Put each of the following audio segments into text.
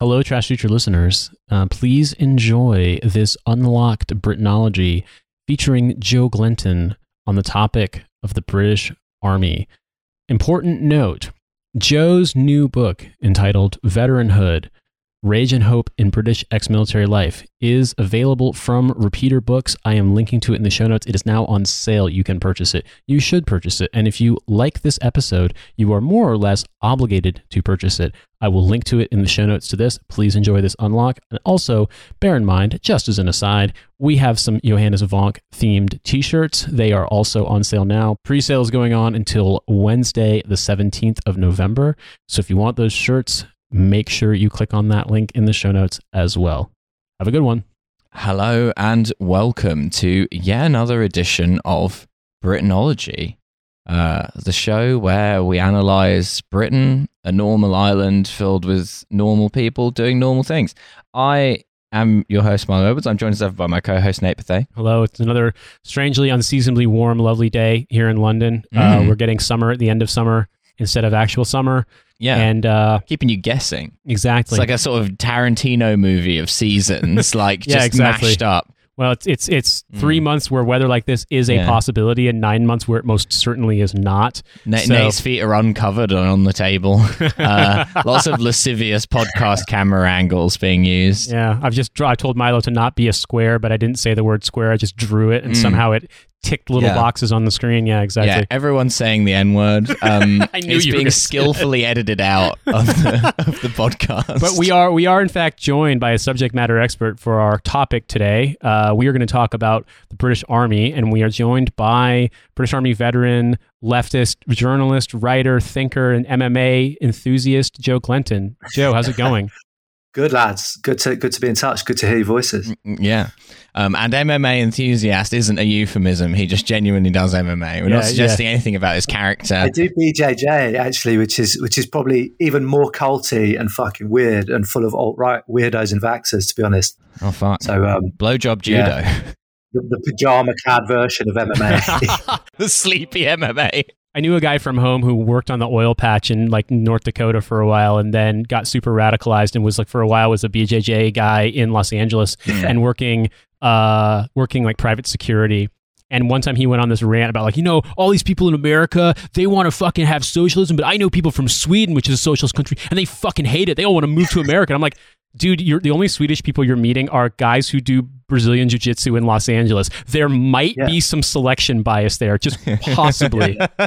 Hello, Trash Future listeners. Uh, please enjoy this unlocked Britanology featuring Joe Glenton on the topic of the British Army. Important note Joe's new book entitled Veteranhood Rage and Hope in British Ex Military Life is available from Repeater Books. I am linking to it in the show notes. It is now on sale. You can purchase it. You should purchase it. And if you like this episode, you are more or less obligated to purchase it. I will link to it in the show notes to this. Please enjoy this unlock. And also, bear in mind, just as an aside, we have some Johannes Vonk themed t shirts. They are also on sale now. Pre sale is going on until Wednesday, the 17th of November. So if you want those shirts, make sure you click on that link in the show notes as well. Have a good one. Hello and welcome to yet another edition of Britanology, uh, the show where we analyze Britain, a normal island filled with normal people doing normal things. I am your host, Milo Edwards. I'm joined as ever by my co-host, Nate Bethea. Hello. It's another strangely unseasonably warm, lovely day here in London. Uh, Mm. we're getting summer at the end of summer instead of actual summer. Yeah, And uh, keeping you guessing. exactly. It's like a sort of Tarantino movie of seasons, like Yeah, just exactly. mashed up. Well, it's it's it's three Mm. months where weather like this is a Yeah. possibility, and nine months where it most certainly is not. Na- So- Nate's feet are uncovered and on the table. Uh, lots of lascivious podcast camera angles being used. Yeah, I've just I told Milo to not be a square, but I didn't say the word square. I just drew it, and Mm. somehow it ticked little Yeah. boxes on the screen. Yeah, exactly. Yeah, everyone's saying the N word. Um, I knew it's you were being gonna say skillfully edited out of the, of the podcast. But we are we are in fact joined by a subject matter expert for our topic today. Uh, we are going to talk about the British Army, and we are joined by British Army veteran, leftist journalist, writer, thinker, and MMA enthusiast Joe Glenton. Joe, how's it going? Good lads, good to good to be in touch. Good to hear your voices. Mm, Yeah. Um, and MMA enthusiast isn't a euphemism. He just genuinely does MMA. We're Yeah, not suggesting anything about his character. I do BJJ actually, which is which is probably even more culty and fucking weird and full of alt right weirdos and vaxxers. To be honest, Oh, fuck. so um, Blowjob judo. the, the pajama cad version of MMA. the sleepy MMA. I knew a guy from home who worked on the oil patch in like North Dakota for a while, and then got super radicalized and was like for a while was a BJJ guy in Los Angeles and working uh working like private security. And one time he went on this rant about like, you know, all these people in America, they want to fucking have socialism, but I know people from Sweden, which is a socialist country, and they fucking hate it. They all want to move to America. And I'm like, dude, you're the only Swedish people you're meeting are guys who do Brazilian jiu-jitsu in Los Angeles. There might Yeah. be some selection bias there, just possibly.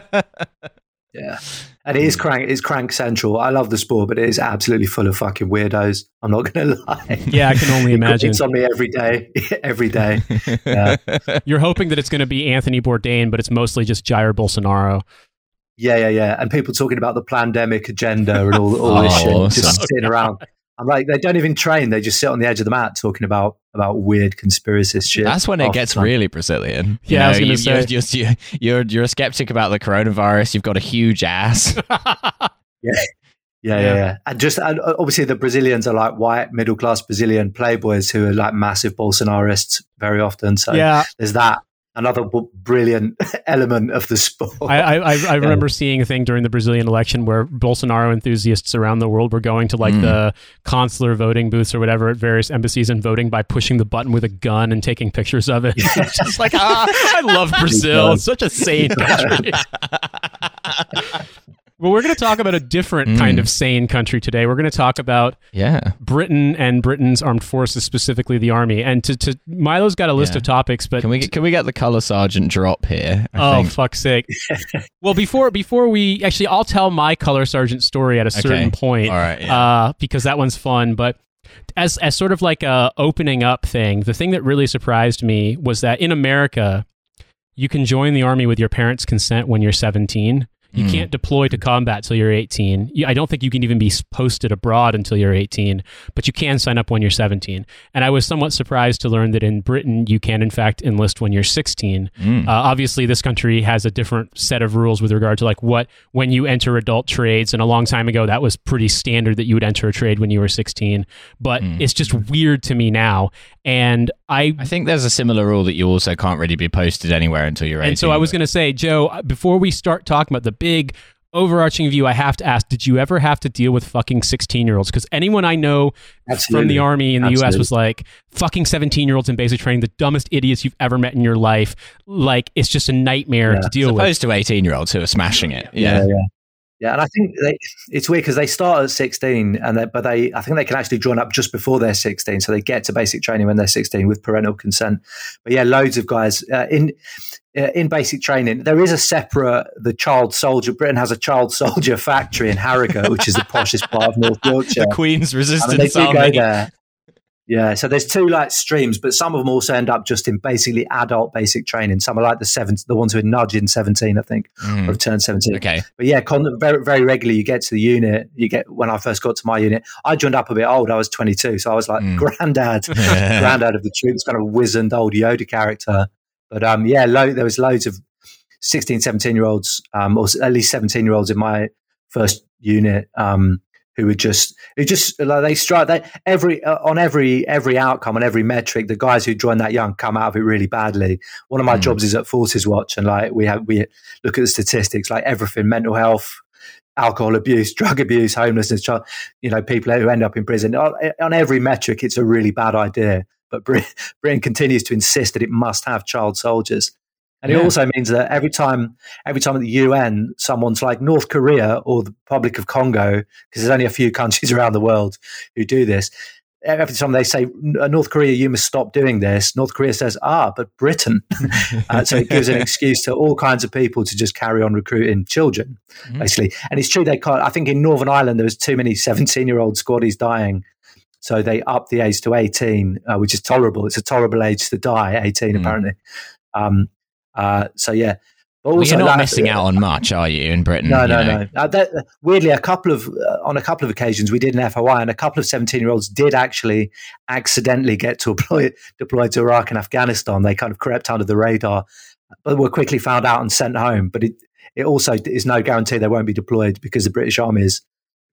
yeah, and it is crank. It is crank central. I love the sport, but it is absolutely full of fucking weirdos. I'm not going to lie. Yeah, I can only imagine. It's on me every day, every day. Yeah. You're hoping that it's going to be Anthony Bourdain, but it's mostly just Jair Bolsonaro. Yeah, yeah, yeah. And people talking about the pandemic agenda and all, all this Oh, shit, just sitting around. I'm like, they don't even train. They just sit on the edge of the mat talking about about weird conspiracist shit. That's when it gets time. really Brazilian. You Yeah, I was know, gonna you- say. You're, just, you're, you're a skeptic about the coronavirus. You've got a huge ass. Yeah, yeah, Yeah. yeah. And just and uh, obviously the Brazilians are like white middle class Brazilian playboys who are like massive Bolsonarists very often. So yeah, there's that another b- brilliant element of the sport. I, I, I remember seeing a thing during the Brazilian election where Bolsonaro enthusiasts around the world were going to like Mm. the consular voting booths or whatever at various embassies and voting by pushing the button with a gun and taking pictures of it. It's just like, ah, I love Brazil. It's such a sane country. Well, we're going to talk about a different Mm. kind of sane country today. We're going to talk about yeah. Britain and Britain's armed forces, specifically the army. And to, to Milo's got a list Yeah. of topics, but Can we get, can we get the color sergeant drop here? I oh think. fuck's sake! well, before before we actually, I'll tell my color sergeant story at a certain Okay. point, All right. Yeah. uh, because that one's fun. But as as sort of like a opening up thing, the thing that really surprised me was that in America, you can join the army with your parents' consent when you're 17. You Mm. can't deploy to combat till you're 18. You- I don't think you can even be posted abroad until you're 18, but you can sign up when you're 17. And I was somewhat surprised to learn that in Britain, you can, in fact, enlist when you're 16. Mm. Uh, obviously, this country has a different set of rules with regard to like what when you enter adult trades. And a long time ago, that was pretty standard that you would enter a trade when you were 16. But Mm. it's just weird to me now. And I I think there's a similar rule that you also can't really be posted anywhere until you're 18. and so I was going to say, Joe, uh, before we start talking about the big overarching view, I have to ask: Did you ever have to deal with fucking sixteen-year-olds? Because anyone I know Absolutely. from the army in the U.S. Was like, "Fucking seventeen-year-olds in basic training, the dumbest idiots you've ever met in your life. Like, it's just a nightmare Yeah. to As deal with." opposed to 18 year olds who are smashing it. Yeah. yeah. Yeah, and I think they, it's weird because they start at 16, and they, but they I think they can actually join up just before they're 16, so they get to basic training when they're 16 with parental consent. But yeah, loads of guys uh, in uh, in basic training. There is a separate the child soldier. Britain has a child soldier factory in Harrogate, which is the poshest part of North Yorkshire. The Queen's I mean, they Resistance do go Army. there. Yeah, so there's two like streams, but some of them also end up just in basically adult basic training. Some are like the seven, the ones who are nudging 17, I think, Mm, or have turned 17. Okay. But yeah, con- very very regularly you get to the unit. You get when I first got to my unit, I joined up a bit old. I was 22, so I was like Mm. granddad, granddad of the troops, kind of wizened old Yoda character. But um, yeah, lo- there was loads of 16, 17 year olds, um, or at least 17 year olds in my first unit. Um, who would just who just like they strike they every uh, on every every outcome on every metric the guys who join that young come out of it really badly. One of my Mm. jobs is at forces watch and like we have we look at the statistics like everything mental health alcohol abuse drug abuse homelessness child, you know people who end up in prison. On, on every metric it's a really bad idea but Britain, Britain continues to insist that it must have child soldiers and it also means that every time every time at the UN someone's like North Korea or the Republic of Congo because there's only a few countries around the world who do this every time they say North Korea you must stop doing this North Korea says ah but Britain uh, so it gives an excuse to all kinds of people to just carry on recruiting children, Mhm. basically. And it's true they can't. I think in Northern Ireland there was too many seventeen-year-old squaddies dying, so they upped the age to eighteen, uh, which is tolerable. It's a tolerable age to die, eighteen Mm. apparently. Um, uh, so yeah, but Well, you're not missing out on much, are you, in Britain? no, you no, know? no. Uh, that, weirdly, a couple of uh, on a couple of occasions we did an FOI, and a couple of seventeen-year-olds did actually accidentally get to deploy deployed to Iraq and Afghanistan. They kind of crept under the radar, but were quickly found out and sent home. But it it also is no guarantee they won't be deployed because the British Army is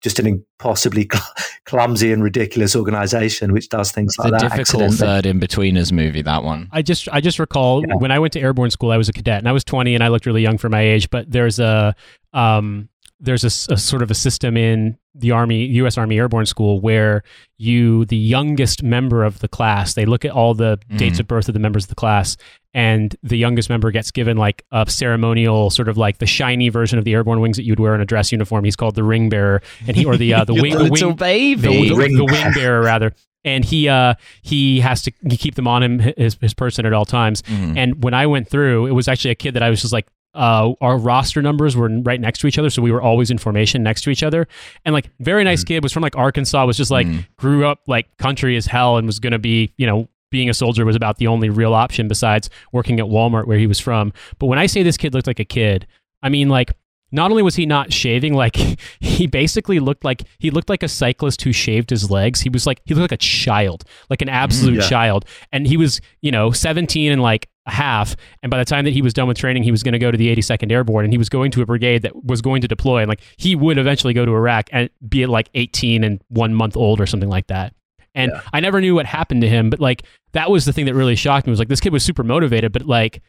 just an impossibly cl- clumsy and ridiculous organisation which does things It's like a that. difficult third in betweeners movie, that one. I just I just recall Yeah. when I went to airborne school, I was a cadet and I was 20 and I looked really young for my age. But there's a um, there's a sort of a system in the Army, U.S. Army Airborne School, where you, the youngest member of the class, they look at all the dates Mhm. of birth of the members of the class, and the youngest member gets given like a ceremonial, sort of like the shiny version of the airborne wings that you'd wear in a dress uniform. He's called the ring bearer, and he or the uh, the wing the wing baby. the, the, Ring the wing bearer. rather and he uh he has to keep them on him his, his person at all times Mhm. and when i went through it was actually a kid that i was just like uh, our roster numbers were right next to each other, so we were always in formation next to each other. And like, very nice kid was from like Arkansas, was just like Mm. grew up like country as hell, and was going to be, you know, being a soldier was about the only real option besides working at Walmart where he was from. But when I say this kid looked like a kid, I mean like not only was he not shaving, like he basically looked like he looked like a cyclist who shaved his legs. He was like he looked like a child, like an absolute yeah. child. And he was, you know, 17 and like a half. And by the time that he was done with training, he was going to go to the 82nd Airborne and he was going to a brigade that was going to deploy. And like he would eventually go to Iraq and be like 18 and one month old or something like that. And Yeah. I never knew what happened to him, but like that was the thing that really shocked me was like this kid was super motivated, but like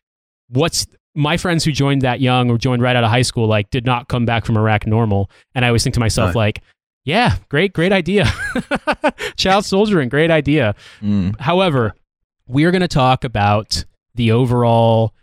what's my friends who joined that young or joined right out of high school like did not come back from Iraq normal. And I always think to myself No. like, yeah, great, great idea. Child soldiering, great idea. Mm. However, we are going to talk about the overall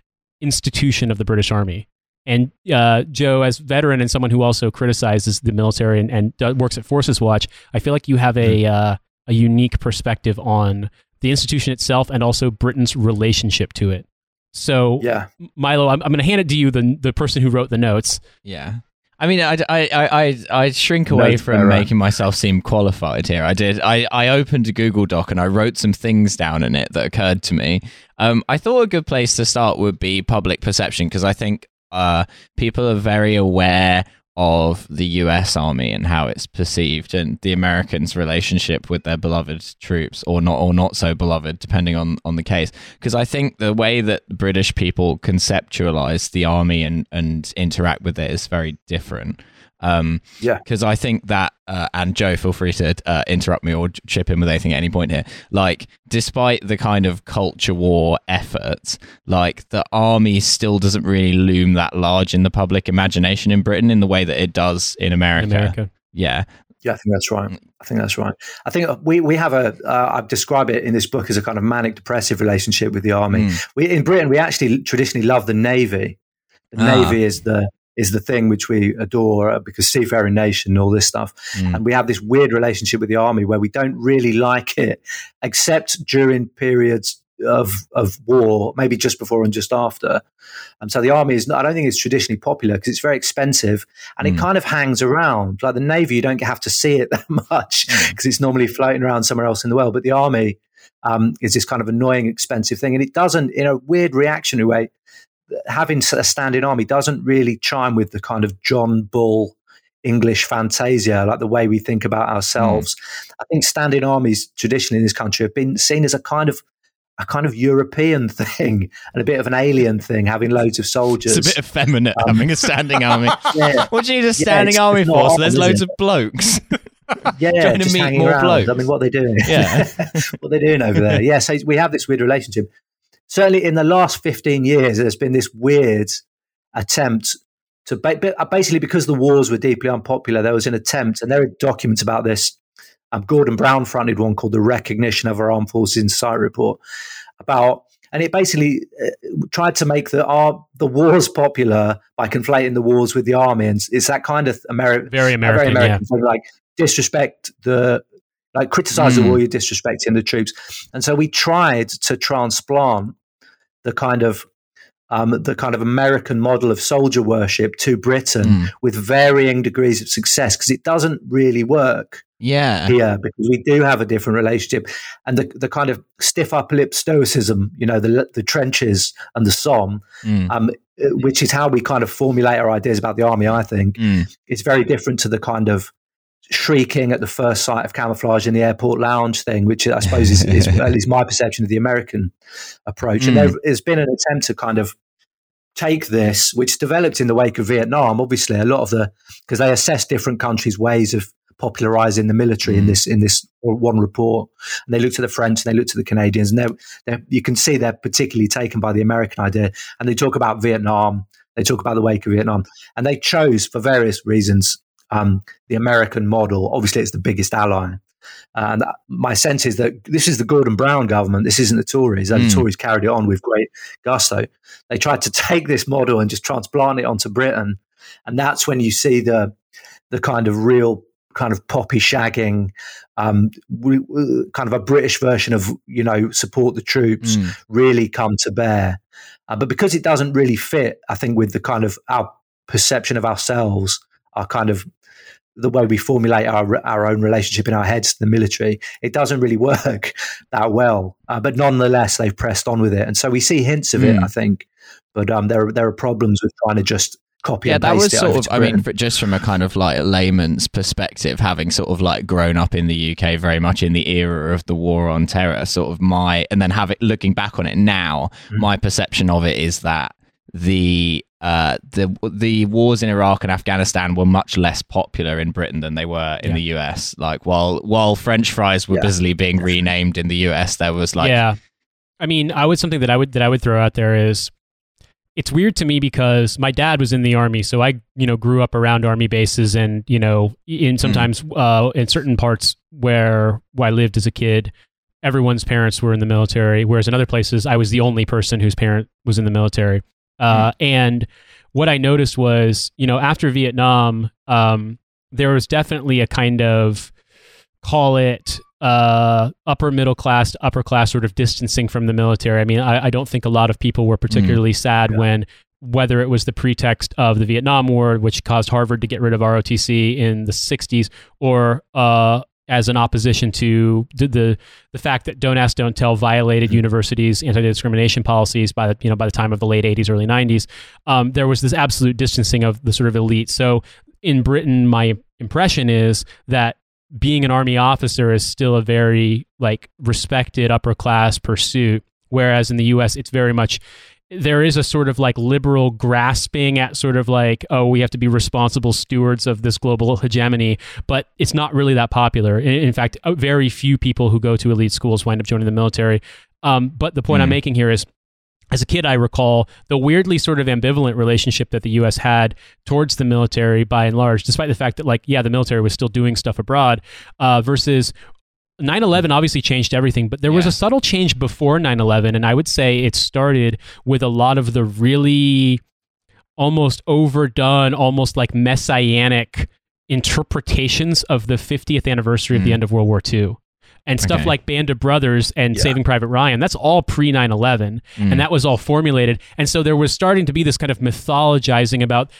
institution of the British Army. And uh, Joe, as veteran and someone who also criticizes the military and, and does, works at Forces Watch, I feel like you have a uh, a unique perspective on the institution itself and also Britain's relationship to it. So, Yeah, Milo, I'm, I'm going to hand it to you, the the person who wrote the notes. Yeah. I mean, I, I, I, I, I shrink away Note from bearer. making myself seem qualified here. I did. I, I opened a Google Doc and I wrote some things down in it that occurred to me. Um, I thought a good place to start would be public perception because I think uh, people are very aware of the US Army and how it's perceived and the Americans' relationship with their beloved troops or not or not so beloved depending on, on the case. Because I think the way that British people conceptualize the army and, and interact with it is very different Um, Yeah. because I think that, uh, and Joe, feel free to uh, interrupt me or chip in with anything at any point here. Like, despite the kind of culture war efforts, like the army still doesn't really loom that large in the public imagination in Britain in the way that it does in America. In America. Yeah. Yeah, I think that's right. I think that's right. I think we we have a. Uh, I've described it in this book as a kind of manic depressive relationship with the army. Mm. We in Britain we actually traditionally love the navy. The Ah. navy is the is the thing which we adore uh, because seafaring nation and all this stuff. Mm. And we have this weird relationship with the army where we don't really like it, except during periods of of war, maybe just before and just after. And so the army is. I don't think it's traditionally popular because it's very expensive and Mm. it kind of hangs around. Like the navy, you don't have to see it that much Mm. because it's normally floating around somewhere else in the world. But the army um, is this kind of annoying, expensive thing, and it doesn't, in a weird reactionary way, having a standing army doesn't really chime with the kind of John Bull English fantasia, like the way we think about ourselves. I think standing armies traditionally in this country have been seen as a kind of a kind of European thing and a bit of an alien thing, having loads of soldiers. It's a bit effeminate Um, having a standing army. yeah, What do you need a standing it's- army for? So there's loads it? of blokes. yeah, Trying to meet more around. blokes. I mean, what are they doing? Yeah. what they're doing over there. Yeah, so we have this weird relationship. Certainly, in the last fifteen years, there's been this weird attempt to ba- basically because the wars were deeply unpopular. There was an attempt, and there are documents about this. Um, Gordon Brown fronted one called the Recognition of Our Armed Forces in Society Report about, and it basically uh, tried to make the our, the wars popular by conflating the wars with the army, and it's that kind of Ameri- Very American. very American thing, like disrespect the like criticize Mm. the war, you're disrespecting the troops. And so we tried to transplant the kind of um, the kind of American model of soldier worship to Britain Mm. with varying degrees of success because it doesn't really work Yeah. here because we do have a different relationship and the, the kind of stiff upper lip stoicism, you know, the the trenches and the Somme, Mm. um, which is how we kind of formulate our ideas about the army. I think Mm. it's very different to the kind of shrieking at the first sight of camouflage in the airport lounge thing, which I suppose is, is at least my perception of the American approach. And Mm. there has been an attempt to kind of take this, which developed in the wake of Vietnam. Obviously, a lot of the because they assess different countries' ways of popularizing the military in Mm. this in this one report, and they looked at the French and they looked at the Canadians, and they're, they're, you can see they're particularly taken by the American idea, and they talk about Vietnam. They talk about the wake of Vietnam, and they chose for various reasons um, the American model. Obviously, it's the biggest ally. And my sense is that this is the Gordon Brown government. This isn't the Tories. And Mm. the Tories carried it on with great gusto. They tried to take this model and just transplant it onto Britain. And that's when you see the the kind of real kind of poppy shagging, um, kind of a British version of you know support the troops Mm. really come to bear. Uh, but because it doesn't really fit, I think with the kind of our perception of ourselves, our kind of the way we formulate our our own relationship in our heads to the military, it doesn't really work that well. Uh, but nonetheless, they've pressed on with it, and so we see hints of it, Mm. I think. But um, there are there are problems with trying to just copy. Yeah, and that was it sort of, I mean, just from a kind of like layman's perspective, having sort of like grown up in the UK very much in the era of the war on terror, sort of my, and then have it looking back on it now, Mm. my perception of it is that the, uh, the the wars in Iraq and Afghanistan were much less popular in Britain than they were in Yeah. the US. Like while while French fries were Yeah. busily being renamed in the US, there was like yeah. I mean, I would something that I would that I would throw out there is it's weird to me because my dad was in the army, so I you know grew up around army bases and you know in sometimes uh, in certain parts where, where I lived as a kid, everyone's parents were in the military, whereas in other places I was the only person whose parent was in the military. Uh, And what I noticed was, you know, after Vietnam, um, there was definitely a kind of call it uh, upper middle class to upper class sort of distancing from the military. I mean, I, I don't think a lot of people were particularly sad Yeah. when whether it was the pretext of the Vietnam War, which caused Harvard to get rid of ROTC in the 60s, or uh, as an opposition to the, the the fact that Don't Ask, Don't Tell violated universities' anti-discrimination policies by the you know by the time of the late 80s, early 90s. Um, there was this absolute distancing of the sort of elite. So in Britain, my impression is that being an army officer is still a very like respected upper class pursuit whereas in the US it's very much there is a sort of like liberal grasping at sort of like, oh, we have to be responsible stewards of this global hegemony, but it's not really that popular. In, in fact, very few people who go to elite schools wind up joining the military. Um, but the point mm. I'm making here is as a kid, I recall the weirdly sort of ambivalent relationship that the U.S. had towards the military by and large, despite the fact that, like, yeah, the military was still doing stuff abroad, uh, versus 9 11 obviously changed everything, but there yeah. was a subtle change before 9 11. And I would say it started with a lot of the really almost overdone, almost like messianic interpretations of the 50th anniversary mm. of the mm. end of World War II. And stuff okay. like Band of Brothers and yeah. Saving Private Ryan, that's all pre 9 11. Mm. And that was all formulated. And so there was starting to be this kind of mythologizing about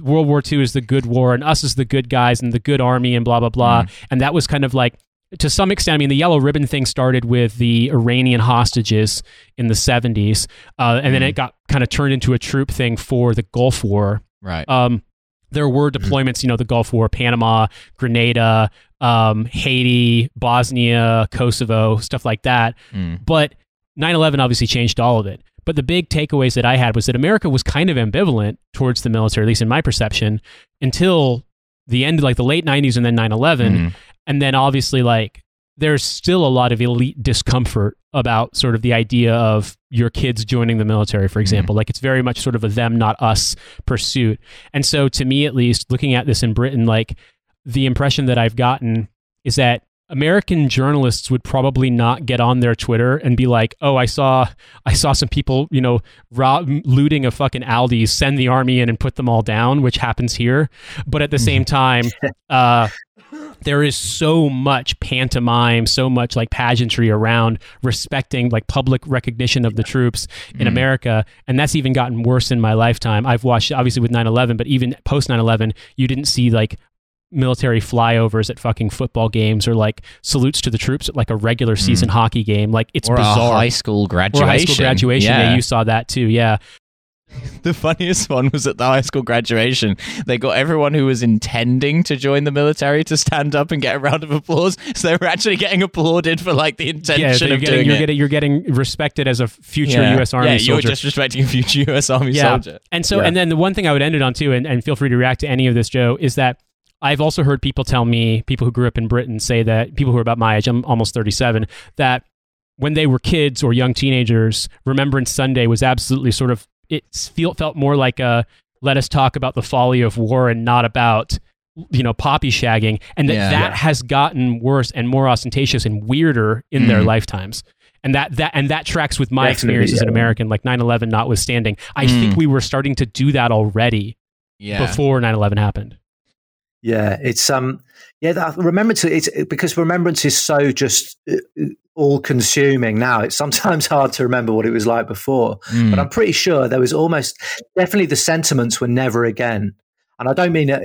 World War II is the good war and us as the good guys and the good army and blah, blah, blah. Mm. And that was kind of like to some extent, I mean, the yellow ribbon thing started with the Iranian hostages in the 70s, uh, and mm then it got kind of turned into a troop thing for the Gulf War. Right. Um, there were mm-hmm. deployments, you know, the Gulf War, Panama, Grenada, um, Haiti, Bosnia, Kosovo, stuff like that. Mm. But 9 11 obviously changed all of it. But the big takeaways that I had was that America was kind of ambivalent towards the military, at least in my perception, until the end, like the late 90s and then 9 11. Mm. And then obviously, like, there's still a lot of elite discomfort about sort of the idea of your kids joining the military, for example. Mm-hmm. Like, it's very much sort of a them, not us pursuit. And so, to me at least, looking at this in Britain, like, the impression that I've gotten is that American journalists would probably not get on their Twitter and be like, "Oh, I saw, I saw some people, you know, rob, looting a fucking Aldi. send the army in and put them all down," which happens here. But at the same mm-hmm. time, uh, there is so much pantomime, so much like pageantry around respecting like public recognition of the troops in mm. America. And that's even gotten worse in my lifetime. I've watched obviously with 9 11, but even post 9 11, you didn't see like military flyovers at fucking football games or like salutes to the troops at like a regular hmm. season mm. hockey game. Like it's or bizarre. high school graduation. Or high school graduation. Yeah. yeah, you saw that too. Yeah. The funniest one was at the high school graduation. They got everyone who was intending to join the military to stand up and get a round of applause. So they were actually getting applauded for like the intention yeah, so of getting, doing you're it. Getting, you're getting respected as a future yeah. U.S. Army yeah, soldier. you're just respecting a future U.S. Army yeah. soldier. And so, and then the one thing I would end it on too, and, and feel free to react to any of this, Joe, is that I've also heard people tell me, people who grew up in Britain say that, people who are about my age, I'm almost 37, that when they were kids or young teenagers, Remembrance Sunday was absolutely sort of it feel, felt more like a let us talk about the folly of war and not about you know poppy shagging and that yeah, that yeah. has gotten worse and more ostentatious and weirder in mm. their lifetimes and that that and that tracks with my Definitely, experience yeah. as an american like 9-11 notwithstanding i mm. think we were starting to do that already before 9-11 happened yeah, it's um, yeah. That remembrance, it's because remembrance is so just uh, all consuming now. It's sometimes hard to remember what it was like before. Mm. But I'm pretty sure there was almost definitely the sentiments were never again. And I don't mean uh,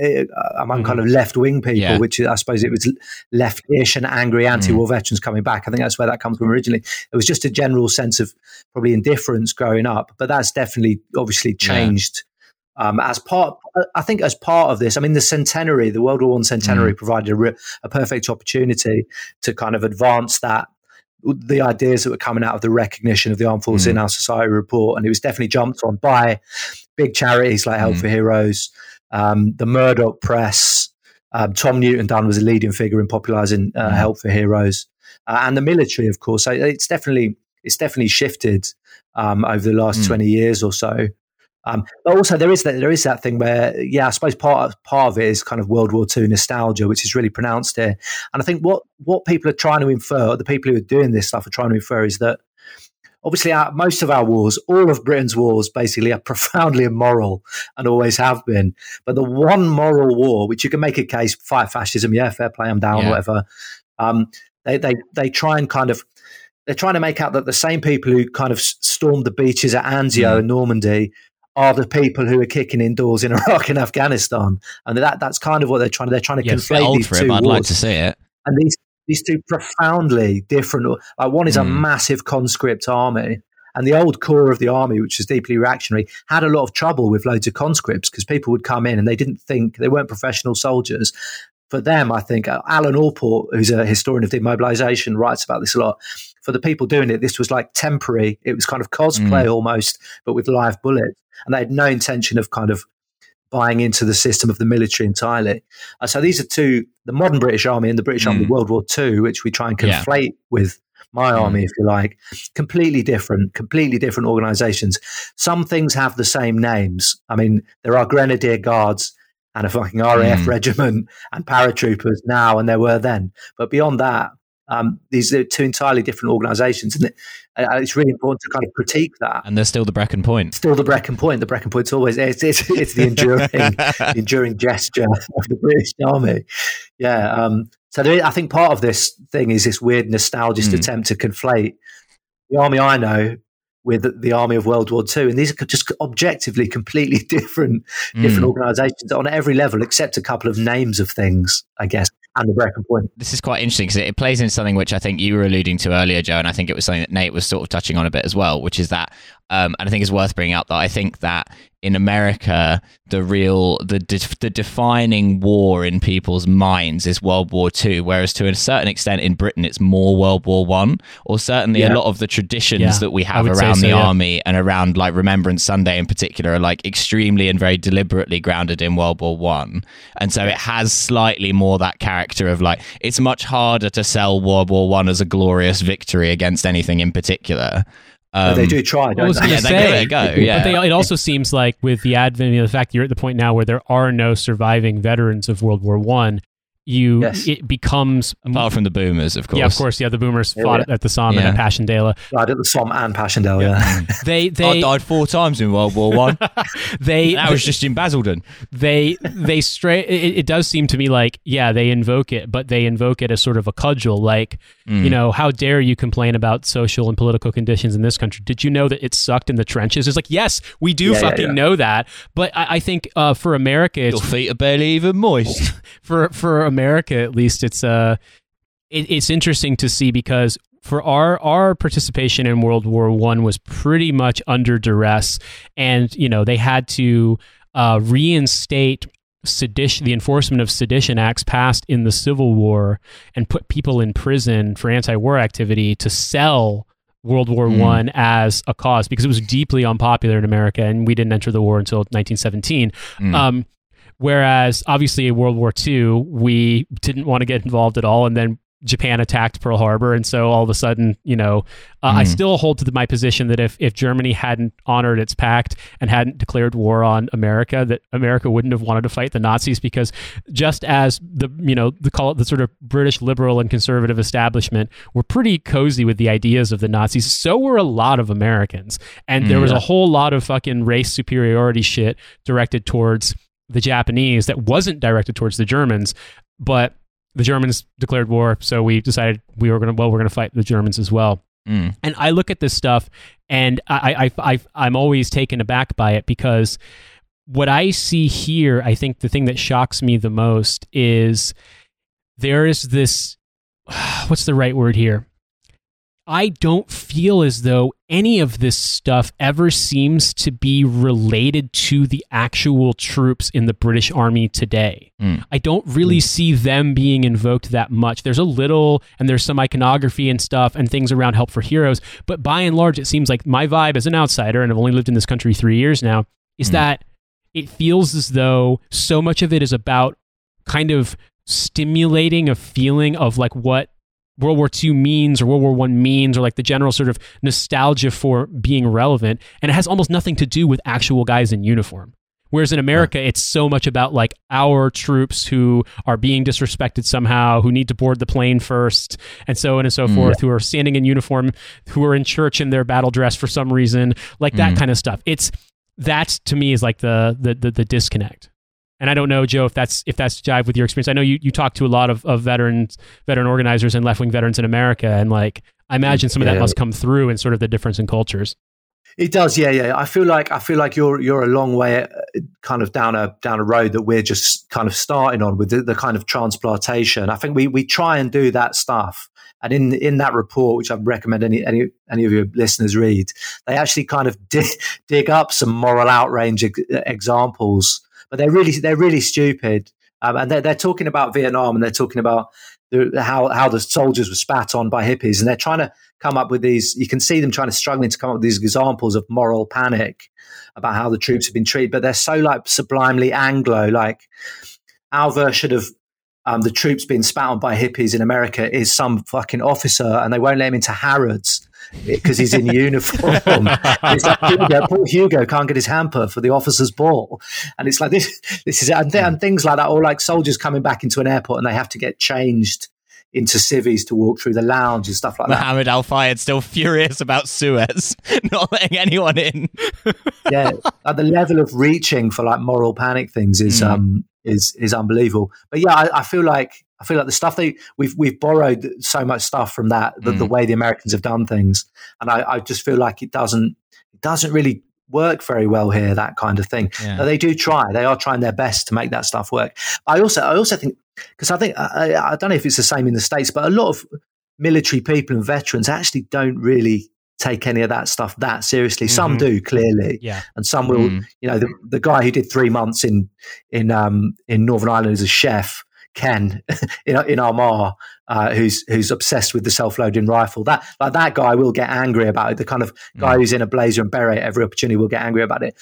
among mm-hmm. kind of left wing people, yeah. which I suppose it was left-ish and angry anti-war mm. veterans coming back. I think that's where that comes from originally. It was just a general sense of probably indifference growing up, but that's definitely obviously changed um, as part, I think, as part of this, I mean, the centenary, the World War One centenary, mm. provided a, re- a, perfect opportunity to kind of advance that the ideas that were coming out of the recognition of the armed forces mm. in our society report, and it was definitely jumped on by big charities like Help mm. for Heroes, um, the Murdoch Press. Um, Tom Newton Dunn was a leading figure in popularising uh, mm. Help for Heroes, uh, and the military, of course. So it's definitely it's definitely shifted um, over the last mm. twenty years or so. Um, but also there is that there is that thing where yeah I suppose part of, part of it is kind of World War II nostalgia which is really pronounced here and I think what what people are trying to infer the people who are doing this stuff are trying to infer is that obviously our, most of our wars all of Britain's wars basically are profoundly immoral and always have been but the one moral war which you can make a case fight fascism yeah fair play I'm down yeah. whatever um, they, they they try and kind of they're trying to make out that the same people who kind of stormed the beaches at Anzio mm. in Normandy are the people who are kicking indoors in Iraq and Afghanistan, and that that's kind of what they're trying to they're trying to yeah, conflate these two it, I'd like to see it. And these these two profoundly different. Like one is mm. a hmm. massive conscript army, and the old core of the army, which was deeply reactionary, had a lot of trouble with loads of conscripts because people would come in and they didn't think they weren't professional soldiers. For them, I think uh, Alan Allport, who's a historian of demobilization, writes about this a lot. for the people doing it, this was like temporary. It was kind of cosplay mm. almost, but with live bullets. And they had no intention of kind of buying into the system of the military entirely. Uh, so these are two, the modern British Army and the British mm. Army World War II, which we try and conflate yeah. with my mm. army, if you like, completely different, completely different organizations. Some things have the same names. I mean, there are Grenadier Guards and a fucking RAF mm. regiment and paratroopers now, and there were then. But beyond that, um, these are two entirely different organisations, and it, uh, it's really important to kind of critique that. And there's still the Brecon Point. Still the Brecon Point. The Brecon Point's always it's it's, it's the enduring the enduring gesture of the British Army. Yeah. Um, so there, I think part of this thing is this weird nostalgist mm. attempt to conflate the army I know with the army of World War II, and these are just objectively completely different different mm. organisations on every level, except a couple of names of things, I guess and the Brecon Point. This is quite interesting because it plays in something which I think you were alluding to earlier, Joe, and I think it was something that Nate was sort of touching on a bit as well, which is that, um, and I think it's worth bringing up that I think that in America, the real the de- the defining war in people's minds is World War Two, whereas to a certain extent in Britain it's more World War One, or certainly yeah. a lot of the traditions yeah, that we have around so, the yeah. army and around like Remembrance Sunday in particular are like extremely and very deliberately grounded in World War One, and so it has slightly more that character of like it's much harder to sell World War One as a glorious victory against anything in particular. Um, they do try. Don't they? Yeah, they go. Yeah, but they, it also seems like with the advent of the fact you're at the point now where there are no surviving veterans of World War One, you yes. it becomes apart from the boomers, of course. Yeah, of course. Yeah, the boomers yeah, fought yeah. at the Somme yeah. and at Passchendaele. Died at the Somme and Passchendaele. Yeah, they they I died four times in World War One. they that was just in Basildon. They they straight. It, it, does seem to me like yeah, they invoke it, but they invoke it as sort of a cudgel. Like mm. you know, how dare you complain about social and political conditions in this country? Did you know that it sucked in the trenches? It's like yes, we do fucking know that, but I, I think uh, for America, your feet are barely even moist. for for America, at least, it's uh, it, it's interesting to see because for our our participation in World War One was pretty much under duress, and you know they had to uh, reinstate sedition, the enforcement of sedition acts passed in the Civil War, and put people in prison for anti-war activity to sell World War mm. One as a cause because it was deeply unpopular in America, and we didn't enter the war until 1917. Mm. Um, Whereas obviously in World War II, we didn't want to get involved at all. And then Japan attacked Pearl Harbor, and so all of a sudden, you know, uh, mm. I still hold to the, my position that if if Germany hadn't honored its pact and hadn't declared war on America, that America wouldn't have wanted to fight the Nazis because just as the you know the call it the sort of British liberal and conservative establishment were pretty cozy with the ideas of the Nazis, so were a lot of Americans, and there was a whole lot of fucking race superiority shit directed towards the Japanese that wasn't directed towards the Germans, but the Germans declared war, so we decided we were going to well, we're going to fight the Germans as well. Mm. And I look at this stuff, and I, I, I, I'm always taken aback by it because what I see here, I think the thing that shocks me the most is there is this. What's the right word here? I don't feel as though any of this stuff ever seems to be related to the actual troops in the British Army today. Mm. I don't really mm. see them being invoked that much. There's a little, and there's some iconography and stuff and things around Help for Heroes, but by and large, it seems like my vibe as an outsider, and I've only lived in this country three years now, is mm. that it feels as though so much of it is about kind of stimulating a feeling of like what World War II means or World War One means or like the general sort of nostalgia for being relevant. And it has almost nothing to do with actual guys in uniform. Whereas in America, it's so much about like our troops who are being disrespected somehow, who need to board the plane first, and so on and so mm. forth, who are standing in uniform, who are in church in their battle dress for some reason, like that mm. kind of stuff. It's that to me is like the the the, the disconnect. And I don't know, Joe, if that's if that's jive with your experience. I know you, you talk to a lot of, of veterans, veteran organizers and left wing veterans in America, and like I imagine some of that must come through in sort of the difference in cultures. It does, yeah, yeah. I feel like I feel like you're you're a long way, uh, kind of down a down a road that we're just kind of starting on with the, the kind of transplantation. I think we we try and do that stuff, and in in that report, which I recommend any any any of your listeners read, they actually kind of dig, dig up some moral outrage examples but they're really they're really stupid. Um, and they're, they're talking about Vietnam and they're talking about the, how how the soldiers were spat on by hippies, and they're trying to come up with these. You can see them trying to struggling to come up with these examples of moral panic about how the troops have been treated, but they're so like sublimely Anglo. Like our version of um, the troops being spat on by hippies in America is some fucking officer, and they won't let him into Harrods because he's in uniform. it's like Hugo, poor Hugo can't get his hamper for the officer's ball, and it's like this. This is and, th- and things like that, or like soldiers coming back into an airport and they have to get changed into civvies to walk through the lounge and stuff like that. Mohammed Al Fayed still furious about Suez, not letting anyone in. yeah, at the level of reaching for like moral panic things is mm. um is is unbelievable. But yeah, I, I, feel like I feel like the stuff they we've we've borrowed so much stuff from that the, mm. the way the Americans have done things, and I, I just feel like it doesn't it doesn't really work very well here. That kind of thing. Yeah. They do try. They are trying their best to make that stuff work. I also I also think because I think I, I don't know if it's the same in the states, but a lot of military people and veterans actually don't really take any of that stuff that seriously. Mm-hmm. Some do clearly, yeah, and some will. Mm. You know, the, the guy who did three months in in um, in Northern Ireland as a chef, Ken in in Armagh, uh, who's who's obsessed with the self loading rifle. That like that guy will get angry about it. The kind of guy mm. who's in a blazer and beret every opportunity will get angry about it.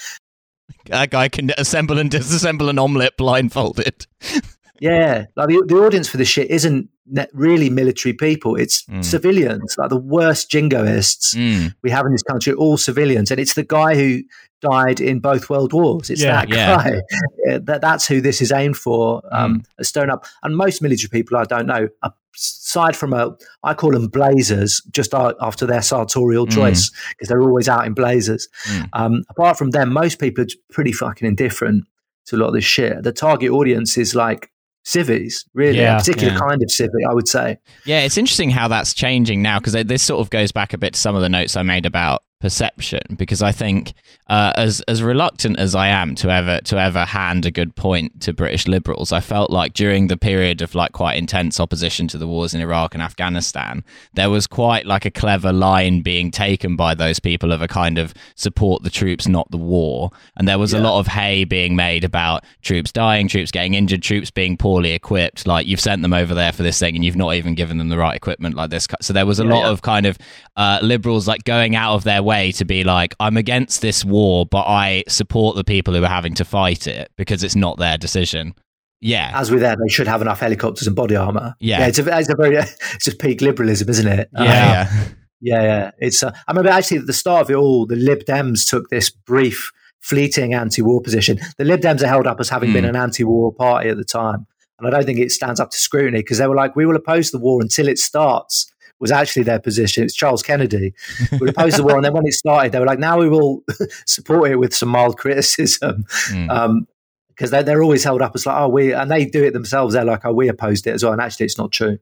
That guy can assemble and disassemble an omelette blindfolded. Yeah, like the, the audience for this shit isn't really military people; it's mm. civilians, like the worst jingoists mm. we have in this country. are All civilians, and it's the guy who died in both world wars. It's yeah, that guy. Yeah, that, that's who this is aimed for. Um, mm. Stirring up, and most military people, I don't know. Aside from a, I call them blazers, just after their sartorial mm. choice, because they're always out in blazers. Mm. Um, apart from them, most people are pretty fucking indifferent to a lot of this shit. The target audience is like civvies, really, yeah, a particular yeah. kind of civic, I would say. Yeah, it's interesting how that's changing now because this sort of goes back a bit to some of the notes I made about perception because I think uh, as as reluctant as I am to ever to ever hand a good point to British liberals, I felt like during the period of like quite intense opposition to the wars in Iraq and Afghanistan, there was quite like a clever line being taken by those people of a kind of support the troops, not the war, and there was yeah. a lot of hay being made about troops dying, troops getting injured, troops being poorly equipped. Like you've sent them over there for this thing, and you've not even given them the right equipment, like this. So there was a yeah, lot yeah. of kind of uh, liberals like going out of their way to be like, I'm against this war, but I support the people who are having to fight it because it's not their decision. Yeah. As with them, they should have enough helicopters and body armor. Yeah. yeah it's, a, it's a very, it's just peak liberalism, isn't it? Yeah. Uh, yeah. yeah. Yeah. It's, uh, I remember actually at the start of it all, the Lib Dems took this brief, fleeting anti war position. The Lib Dems are held up as having mm. been hmm. an anti war party at the time. And I don't think it stands up to scrutiny because they were like, we will oppose the war until it starts was actually their position. It's Charles Kennedy who opposed the war, and then when it started, they were like, "Now we will support it with some mild criticism," mm. um, because they're, they're always held up as like, "Oh, we," and they do it themselves. They're like, "Oh, we opposed it as well," and actually, it's not true.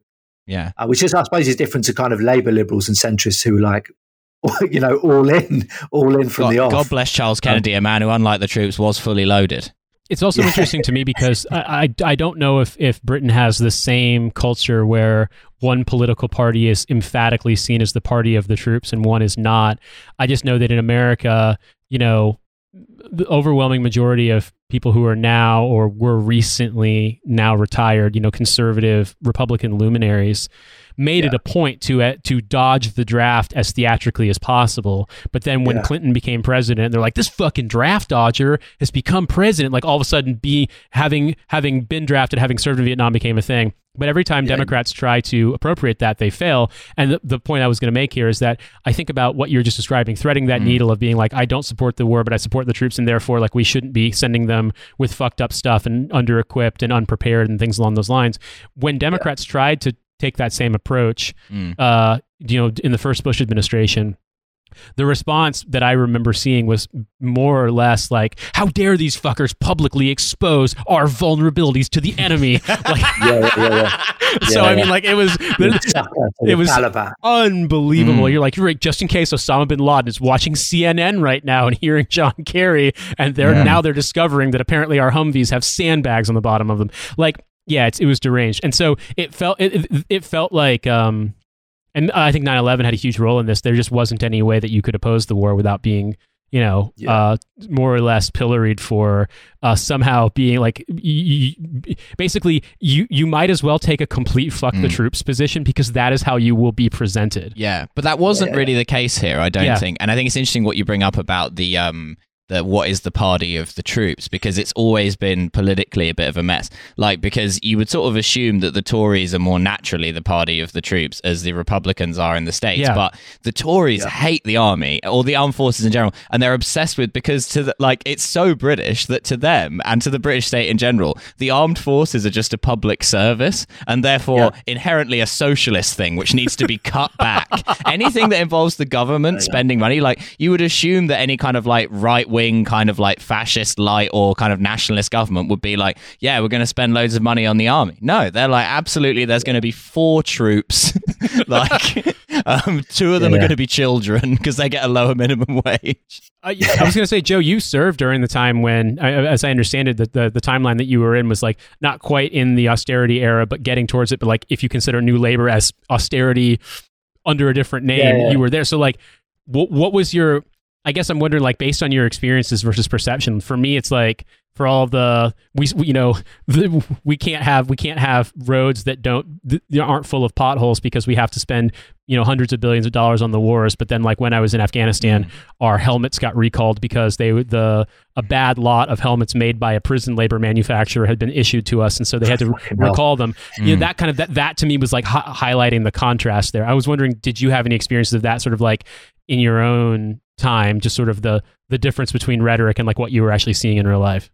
Yeah, uh, which is, I suppose, is different to kind of Labour liberals and centrists who like, you know, all in, all in from God, the off. God bless Charles Kennedy, um, a man who, unlike the troops, was fully loaded. It's also interesting to me because I, I, I don't know if if Britain has the same culture where one political party is emphatically seen as the party of the troops and one is not. I just know that in America, you know, the overwhelming majority of people who are now or were recently now retired, you know, conservative Republican luminaries made yeah. it a point to uh, to dodge the draft as theatrically as possible. But then when yeah. Clinton became president, they're like, this fucking draft dodger has become president. Like all of a sudden, be having having been drafted, having served in Vietnam became a thing. But every time yeah. Democrats try to appropriate that, they fail. And the, the point I was going to make here is that I think about what you're just describing, threading that mm. needle of being like, I don't support the war, but I support the troops, and therefore, like, we shouldn't be sending them with fucked up stuff and under equipped and unprepared and things along those lines. When Democrats yeah. tried to take that same approach, mm. uh, you know, in the first Bush administration, the response that I remember seeing was more or less like, "How dare these fuckers publicly expose our vulnerabilities to the enemy?" like, yeah, yeah, yeah. so I mean, like it was, it was unbelievable. Mm. You're like, you're just in case Osama bin Laden is watching CNN right now and hearing John Kerry, and they're now they're discovering that apparently our Humvees have sandbags on the bottom of them. Like, yeah, it was deranged, and so it felt it, it felt like. um and I think 9/11 had a huge role in this. There just wasn't any way that you could oppose the war without being you know, Yeah. uh, more or less pilloried for uh, somehow being like, y- y- basically, you you might as well take a complete fuck the Mm. troops position because that is how you will be presented. Yeah, but that wasn't Yeah. really the case here, I don't Yeah. think. And I think it's interesting what you bring up about the um the what is the party of the troops because it's always been politically a bit of a mess. Like because you would sort of assume that the Tories are more naturally the party of the troops as the Republicans are in the states, Yeah. but the Tories Yeah. hate the army or the armed forces in general and they're obsessed with because to the, like it's so British that to them and to the British state in general, the armed forces are just a public service and therefore inherently a socialist thing which needs to be cut back. Anything that involves the government oh, spending money, like you would assume that any kind of like right wing, kind of like fascist light or kind of nationalist government would be like, yeah, we're going to spend loads of money on the army. No, they're like, absolutely, there's going to be four troops. like, um, two of them are Yeah. going to be children because they get a lower minimum wage. Yeah, I was going to say, Joe, you served during the time when, as I understand it, the, the the timeline that you were in was like not quite in the austerity era, but getting towards it. But like, if you consider New Labor as austerity under a different name, Yeah, yeah. you were there. So like, what what was your? I guess I'm wondering, like, based on your experiences versus perception. For me, it's like for all the we, we you know the, we can't have we can't have roads that don't that aren't full of potholes because we have to spend you know hundreds of billions of dollars on the wars. But then like when I was in Afghanistan, our helmets got recalled because they the a bad lot of helmets made by a prison labor manufacturer had been issued to us, and so they had to recall them. You know, Mm. that kind of that that to me was like hi- highlighting the contrast there. I was wondering, did you have any experiences of that sort of like in your own time, just sort of the the difference between rhetoric and like what you were actually seeing in real life?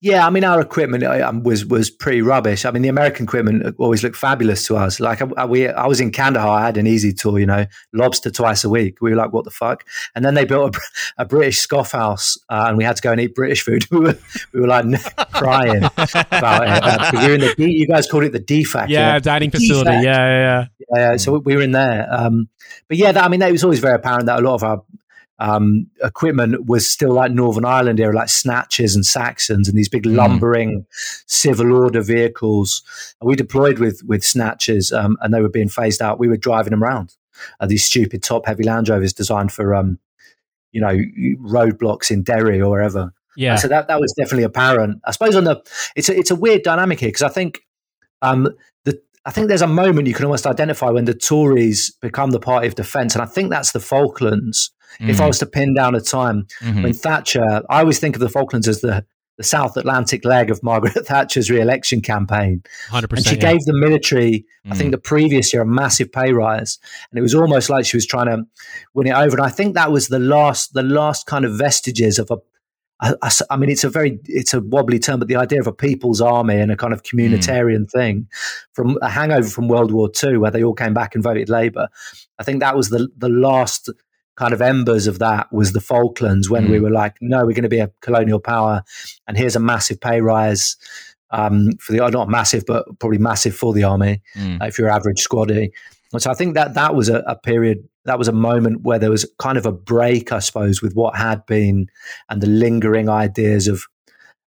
Yeah, I mean, our equipment uh, um, was was pretty rubbish. I mean, the American equipment always looked fabulous to us. Like, I, we, I was in Kandahar, I had an easy tour, you know, lobster twice a week. We were like, what the fuck? And then they built a, a British scoff house, uh, and we had to go and eat British food. we were, we were like crying about it. Uh, we were in the, you guys called it the DFAC. Yeah, dining facility. Yeah, yeah, yeah. Uh, so we were in there. Um, but yeah, that, I mean, it was always very apparent that a lot of our um, equipment was still like Northern Ireland era, like Snatchers and Saxons and these big Mm. lumbering civil order vehicles. And we deployed with with Snatches um, and they were being phased out. We were driving them around. Uh, these stupid top heavy Land Rovers designed for, um, you know, roadblocks in Derry or wherever. Yeah. So that that was definitely apparent. I suppose on the it's a, it's a weird dynamic here because I think um the I think there's a moment you can almost identify when the Tories become the party of defence, and I think that's the Falklands. If I was to pin down a time Mhm. when Thatcher, I always think of the Falklands as the the South Atlantic leg of Margaret Thatcher's re-election campaign, Hundred and she. Yeah. gave the military I Mm. think the previous year a massive pay rise, and it was almost like she was trying to win it over. And I think that was the last, the last kind of vestiges of a. I- I s- I mean, it's a very, it's a wobbly term, but the idea of a people's army and a kind of communitarian thing, from a hangover from World War II, where they all came back and voted Labour. I think that was the the last kind of embers of that was the Falklands when we Mm. were like, no, we're going to be a colonial power, and here's a massive pay rise. Um, for the not massive, but probably massive for the army Mm. if you're average squaddy. And so I think that that was a, a period, that was a moment where there was kind of a break, I suppose, with what had been and the lingering ideas of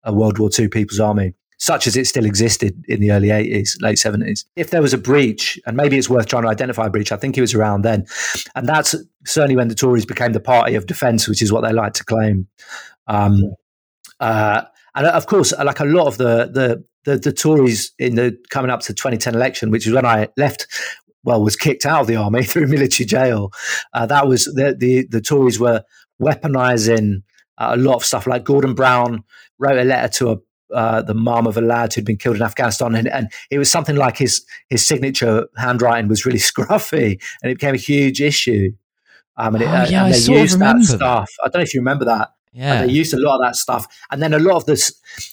a World War II People's Army, such as it still existed in the early 80s, late 70s. If there was a breach, and maybe it's worth trying to identify a breach, I think it was around then. And that's certainly when the Tories became the party of defence, which is what they like to claim. Um, uh, and of course, like a lot of the, the the the Tories in the coming up to the 2010 election, which is when I left, well, was kicked out of the army through military jail. Uh, that was the, the the Tories were weaponizing uh, a lot of stuff. Like Gordon Brown wrote a letter to a uh, the mum of a lad who'd been killed in Afghanistan, and, and it was something like his his signature handwriting was really scruffy, and it became a huge issue. Um, and, it, Oh, uh, yeah, and they used that. stuff. I don't know if you remember that. Yeah. And they used a lot of that stuff. And then a lot of this,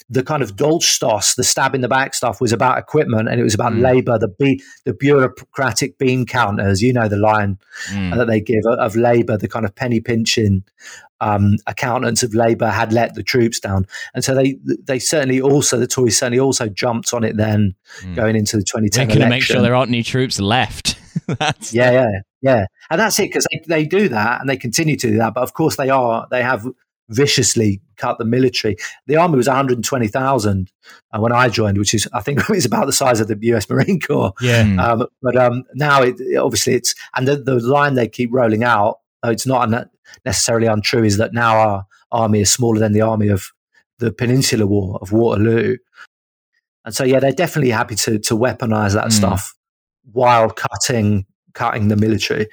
the kind of Dolchstoss, the stab in the back stuff was about equipment and it was about Mm. labor, the be, the bureaucratic bean counters, you know, the line Mm. that they give of, labor, the kind of penny pinching um, accountants of labor had let the troops down. And so they, they certainly also, the Tories certainly also jumped on it then Mm. going into the We're 2010 going to make sure there aren't any troops left. That's Yeah, yeah, yeah. And that's it because they, they do that and they continue to do that. But of course, they are, they have viciously cut the military. The army was 120,000 uh, when I joined, which is, I think, it was about the size of the US Marine Corps. Yeah. Mm. Um, but um, now, it, obviously, it's, and the, the line they keep rolling out though it's not necessarily untrue, is that now our army is smaller than the army of the Peninsular War of Waterloo. And so, yeah, they're definitely happy to to weaponize that mm. stuff while cutting cutting the military.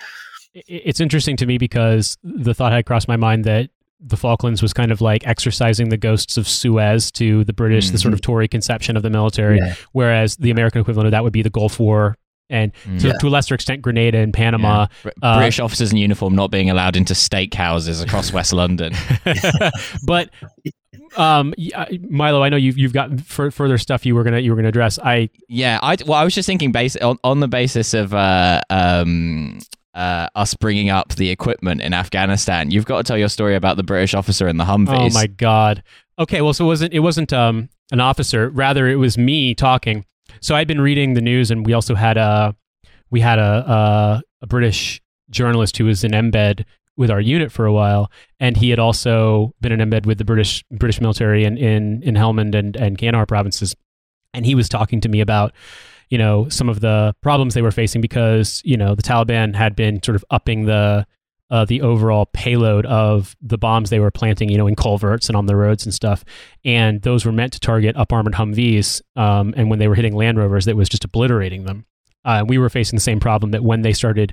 It's interesting to me because the thought had crossed my mind that the Falklands was kind of like exercising the ghosts of Suez to the British, mm-hmm. the sort mm-hmm. of Tory conception of the military, yeah. whereas the American equivalent of that would be the Gulf War and mm. to, yeah. to, a lesser extent Grenada and Panama. Yeah. Uh, British officers in uniform not being allowed into steakhouses across West London. but um, Milo, I know you've you've got f- further stuff you were gonna you were gonna address. I yeah, I well, I was just thinking based on, on the basis of uh, um, uh, us bringing up the equipment in Afghanistan. You've got to tell your story about the British officer in the Humvees. Oh my god. Okay, well, so it wasn't it wasn't um, an officer. Rather, it was me talking. So I'd been reading the news, and we also had a we had a a, a British journalist who was in embed with our unit for a while, and he had also been in embed with the British British military in in, in Helmand and and Kandahar provinces, and he was talking to me about you know some of the problems they were facing because you know the Taliban had been sort of upping the uh, the overall payload of the bombs they were planting, you know, in culverts and on the roads and stuff. And those were meant to target up armored Humvees. Um, and when they were hitting Land Rovers, that was just obliterating them. Uh, we were facing the same problem that when they started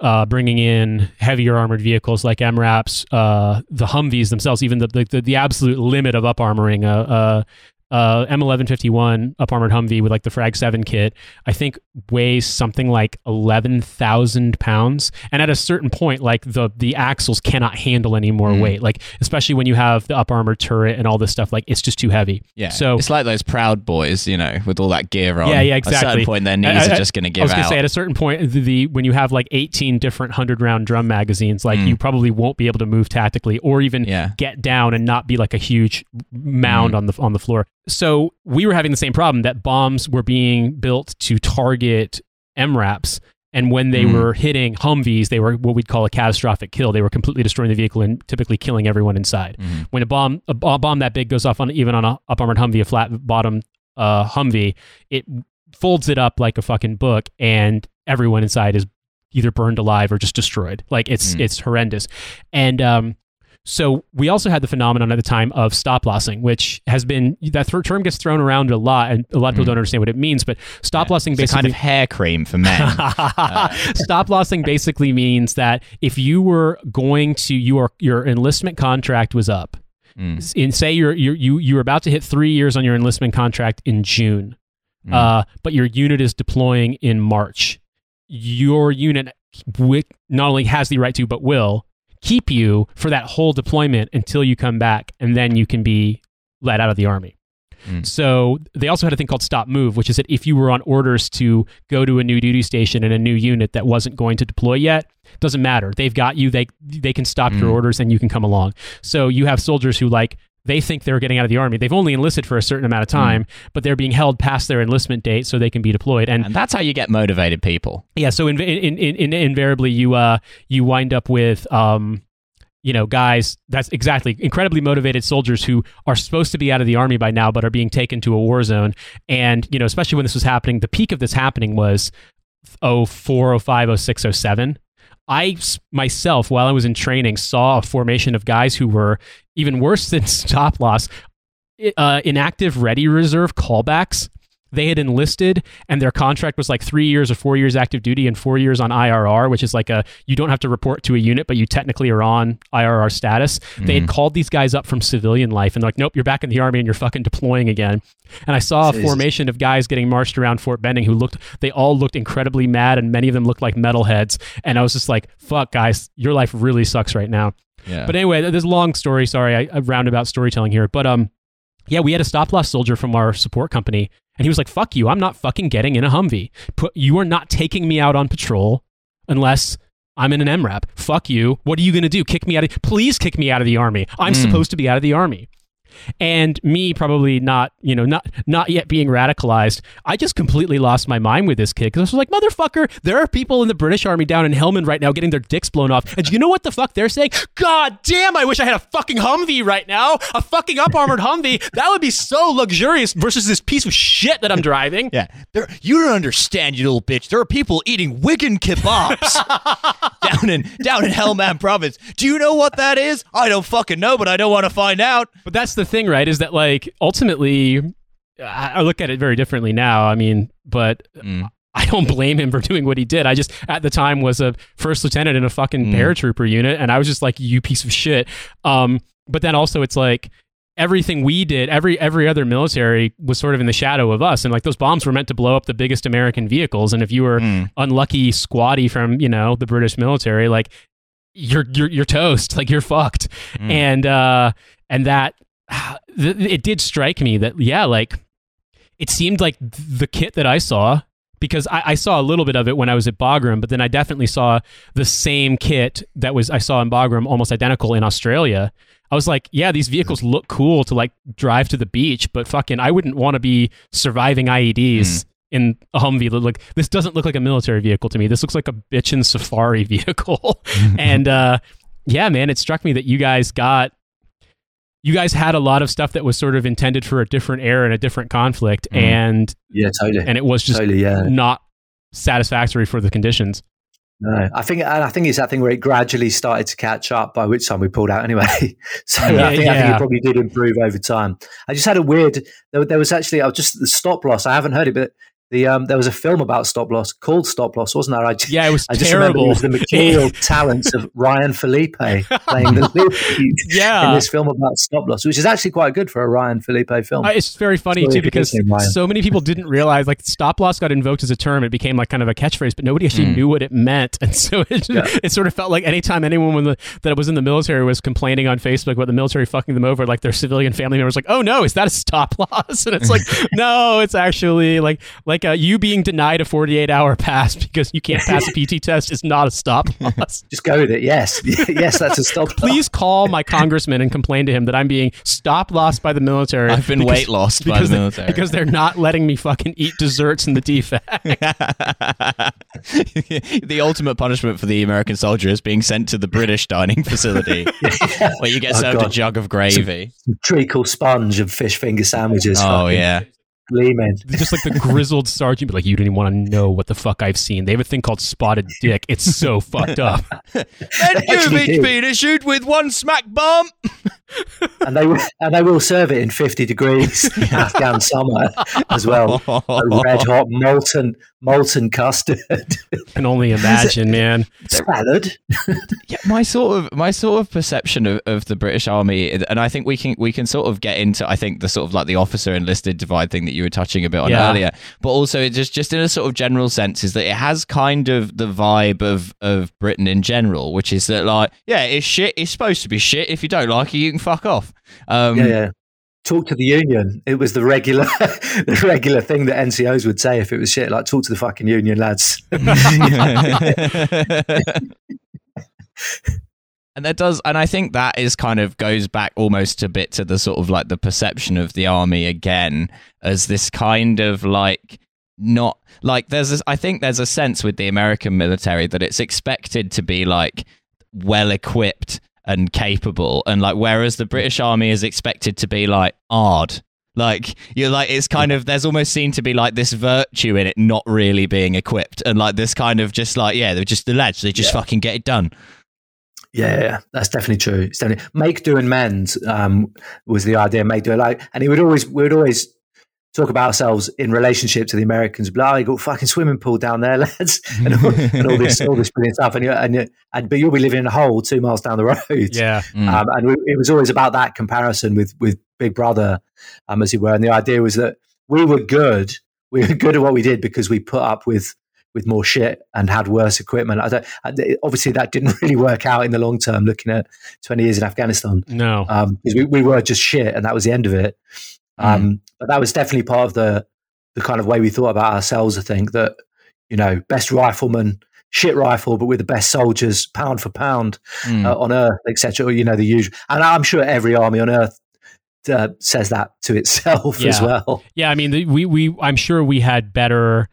uh, bringing in heavier armored vehicles like MRAPs, uh, the Humvees themselves, even the, the, the absolute limit of up armoring a, a, uh, M1151 up armored Humvee with like the Frag 7 kit, I think weighs something like 11,000 pounds. And at a certain point, like the, the axles cannot handle any more mm. weight. Like, especially when you have the up armored turret and all this stuff, like it's just too heavy. Yeah. So it's like those proud boys, you know, with all that gear on. Yeah, yeah, exactly. At a certain point, their knees I, I, are just going to give out. I was going to say, at a certain point, the, the, when you have like 18 different 100 round drum magazines, like mm. you probably won't be able to move tactically or even yeah. get down and not be like a huge mound mm. on the on the floor so we were having the same problem that bombs were being built to target MRAPs. And when they mm. were hitting Humvees, they were what we'd call a catastrophic kill. They were completely destroying the vehicle and typically killing everyone inside. Mm. When a bomb, a bomb that big goes off on even on a up armored Humvee, a flat bottom uh, Humvee, it folds it up like a fucking book, and everyone inside is either burned alive or just destroyed. Like it's mm. it's horrendous. And um, so we also had the phenomenon at the time of stop lossing, which has been that th- term gets thrown around a lot, and a lot of people mm. don't understand what it means. But stop lossing yeah, basically kind of hair cream for men. uh. Stop lossing basically means that if you were going to your your enlistment contract was up, mm. and say you're, you're you you were about to hit three years on your enlistment contract in June, mm. uh, but your unit is deploying in March, your unit not only has the right to but will keep you for that whole deployment until you come back, and then you can be let out of the army. Mm. So they also had a thing called stop move, which is that if you were on orders to go to a new duty station in a new unit that wasn't going to deploy yet, doesn't matter. They've got you. They they can stop mm. your orders and you can come along. So you have soldiers who like they think they're getting out of the army. They've only enlisted for a certain amount of time, mm. but they're being held past their enlistment date so they can be deployed. And, and that's how you get motivated people. Yeah. So in, in, in, invariably, you uh you wind up with um you know guys that's exactly incredibly motivated soldiers who are supposed to be out of the army by now but are being taken to a war zone and you know especially when this was happening the peak of this happening was 04 05 06 07 I myself, while I was in training, saw a formation of guys who were even worse than stop loss, uh, inactive ready reserve callbacks they had enlisted and their contract was like three years or four years active duty and four years on IRR, which is like a you don't have to report to a unit, but you technically are on IRR status. Mm-hmm. They had mm-hmm. called these guys up from civilian life and they're like, nope, you're back in the army and you're fucking deploying again. And I saw a formation of guys getting marched around Fort Benning who looked, they all looked incredibly mad and many of them looked like metalheads. And I was just like, fuck, guys, your life really sucks right now. Yeah. But anyway, there's a long story. Sorry, I, I roundabout storytelling here. But um, yeah, we had a stop loss soldier from our support company and he was like, fuck you. I'm not fucking getting in a Humvee. Put, you are not taking me out on patrol unless I'm in an MRAP. Fuck you. What are you going to do? Kick me out of, please kick me out of the army. I'm mm. supposed to be out of the army and me probably not you know not not yet being radicalized i just completely lost my mind with this kid because i was like motherfucker there are people in the british army down in helmand right now getting their dicks blown off. And you know what the fuck they're saying? God damn i wish i had a fucking humvee right now. A fucking up armored humvee. That would be so luxurious versus this piece of shit that i'm driving. Yeah. There, you don't understand you little bitch. There are people eating wigan kebabs down down in down in Helmand province. Do you know what that is? I don't fucking know, but I don't want to find out. But that's the thing, right? Is that like ultimately, I look at it very differently now. I mean, but Mm. I don't blame him for doing what he did. I just at the time was a first lieutenant in a fucking Mm. paratrooper unit, and I was just like, you piece of shit. Um, but then also it's like everything we did, every every other military was sort of in the shadow of us, and like those bombs were meant to blow up the biggest American vehicles, and if you were Mm. unlucky squaddy from you know the British military, like you're you're you're toast, like you're fucked, Mm. and uh and that th- it did strike me that yeah, like it seemed like the kit that I saw because I, I saw a little bit of it when I was at Bagram, but then I definitely saw the same kit that was I saw in Bagram, almost identical in Australia. I was like, yeah, these vehicles look cool to like drive to the beach, but fucking, I wouldn't want to be surviving IEDs in a Humvee. Like this doesn't look like a military vehicle to me. This looks like a bitchin' safari vehicle. and uh, yeah, man, it struck me that you guys got you guys had a lot of stuff that was sort of intended for a different era and a different conflict, Mm. and Yeah, totally. and it was just totally, yeah. not satisfactory for the conditions. No, I think, and I think it's that thing where it gradually started to catch up. By which time we pulled out anyway. so Yeah, I, think, I think it probably did improve over time. I just had a weird. There, there was actually I was just the stop loss. I haven't heard it, but the um, there was a film about stop loss called Stop Loss, wasn't there? I just, Yeah, it was I just remember it was the material talents of Ryan Phillippe playing the lead yeah. in this film about stop loss, which is actually quite good for a Ryan Phillippe film. Uh, it's very funny Sorry too because is named Ryan. so many people didn't realize like stop loss got invoked as a term. It became like kind of a catchphrase, but nobody actually Mm. knew what it meant, and so it, Yeah. it sort of felt like anytime anyone the, that was in the military was complaining on Facebook about the military fucking them over, like their civilian family members, like, oh no, is that a stop loss? And it's like, no, it's actually like like uh, you being denied a 48 hour pass because you can't pass a PT test is not a stop loss. just go with it. Yes, yes, that's a stop. loss. Please call my congressman and complain to him that I'm being stop lost by the military. I've been because- weight lost by the because they- military. because they're not letting me fucking eat desserts in the DFAC. the ultimate punishment for the American soldier is being sent to the British dining facility, where you get Oh, served a jug of gravy. treacle sponge and fish finger sandwiches. Oh fucking yeah, gleaming. Just like the grizzled sergeant, be like, you didn't want to know what the fuck I've seen. They have a thing called spotted dick. It's so fucked up. and you've each been issued with one smack bomb. and they will- and they will serve it in 50 degrees Afghan summer as well. A red hot molten molten custard Can only imagine, man. salad. Yeah, my sort of my sort of perception of, of the British Army, and I think we can we can sort of get into I think the sort of like the officer enlisted divide thing that you were touching a bit on Yeah. earlier, but also it just just in a sort of general sense is that it has kind of the vibe of of Britain in general, which is that like yeah, it's shit. It's supposed to be shit. If you don't like it, you can fuck off. Um, Yeah, yeah. Talk to the union. It was the regular the regular thing that NCOs would say if it was shit. Like talk to the fucking union lads. and that does and i think that is kind of goes back almost a bit to the sort of like the perception of the army again as this kind of like not like there's this, i think there's a sense with the american military that it's expected to be like well equipped and capable and like whereas the british army is expected to be like odd like you're like it's kind of there's almost seen to be like this virtue in it not really being equipped and like this kind of just like yeah they're just the lads they just fucking get it done Yeah, yeah, that's definitely true. It's definitely make do and mend um, was the idea. Make do like, and he would always we would always talk about ourselves in relationship to the Americans. Blah, you got a fucking swimming pool down there, lads, and all, and all this all this brilliant stuff. And you and, you and but you'll be living in a hole two miles down the road. Yeah. Mm. Um, and we, it was always about that comparison with with Big Brother, um, as it were. And the idea was that we were good. We were good at what we did because we put up with with more shit and had worse equipment. I don't, I- obviously, that didn't really work out in the long term. Looking at twenty years in Afghanistan, No. because we, we were just shit, and that was the end of it. Um, But that was definitely part of the the kind of way we thought about ourselves. I think that you know, best rifleman, shit rifle, but with the best soldiers, pound for pound Mm. uh, on Earth, etc. You know, the usual, and I'm sure every army on Earth uh, says that to itself as well. Yeah, I mean, the, we we I'm sure we had better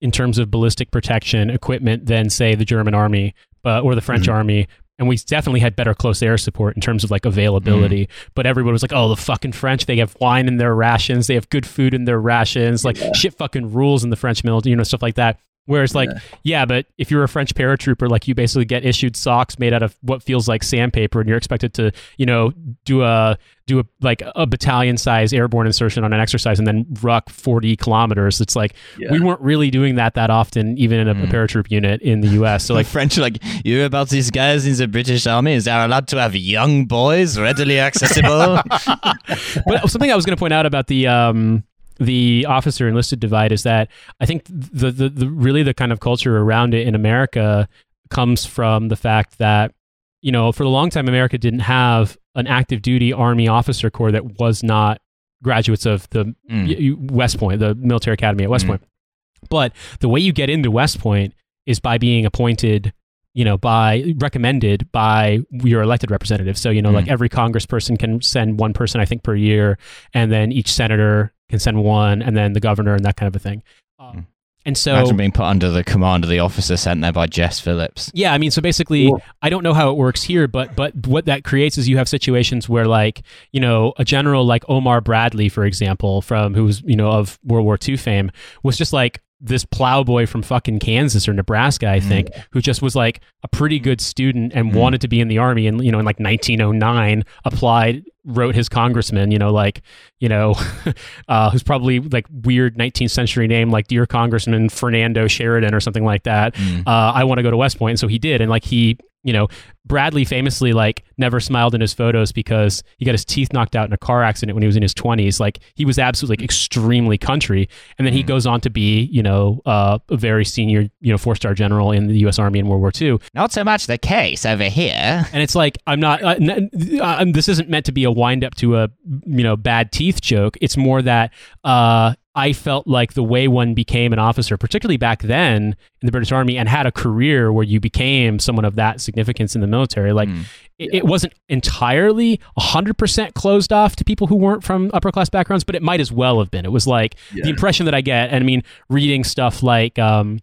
in terms of ballistic protection equipment than say the German army, but or the French Mhm. army. And we definitely had better close air support in terms of like availability. Mm. But everybody was like, "Oh, the fucking French! They have wine in their rations. They have good food in their rations. Like Yeah. shit, fucking rules in the French military. You know, stuff like that." Whereas, like, yeah. yeah. but if you're a French paratrooper, like, you basically get issued socks made out of what feels like sandpaper, and you're expected to, you know, do a do a like a battalion size airborne insertion on an exercise and then ruck 40 kilometers. It's like yeah. we weren't really doing that that often, even in a, mm. a paratroop unit in the U.S. So, like, French, like, you about these guys in the British Army? Is they're allowed to have young boys readily accessible? but something I was going to point out about the um the officer enlisted divide is that I think the, the, the really the kind of culture around it in America comes from the fact that you know for a long time America didn't have an active duty army officer corps that was not graduates of the mm. West Point, the military academy at West mm. Point. But the way you get into West Point is by being appointed you know, by recommended by your elected representatives. So, you know, mm. like every congressperson can send one person, I think, per year, and then each senator can send one, and then the governor and that kind of a thing. Um, and so, imagine being put under the command of the officer sent there by Jess Phillips. Yeah, I mean, so basically, I don't know how it works here, but but what that creates is you have situations where, like, you know, a general like Omar Bradley, for example, from who's you know of World War II fame, was just like this plowboy from fucking Kansas or Nebraska, I think, mm. who just was like a pretty good student and mm. wanted to be in the army and you know in like 1909 applied wrote his congressman, you know, like, you know, uh, who's probably like weird 19th century name, like Dear Congressman Fernando Sheridan or something like that. Mm. Uh, I want to go to West Point. And so he did. And like he you know, Bradley famously like never smiled in his photos because he got his teeth knocked out in a car accident when he was in his 20s. Like he was absolutely like, extremely country. And then he mm. goes on to be, you know, uh, a very senior, you know, four-star general in the US Army in World War II. Not so much the case over here. And it's like I'm not uh, uh, this isn't meant to be a wind up to a, you know, bad teeth joke. It's more that uh I felt like the way one became an officer, particularly back then in the British Army, and had a career where you became someone of that significance in the military, like mm. it, it, wasn't entirely 100% closed off to people who weren't from upper class backgrounds, but it might as well have been. It was like yeah. the impression that I get, and I mean, reading stuff like, um,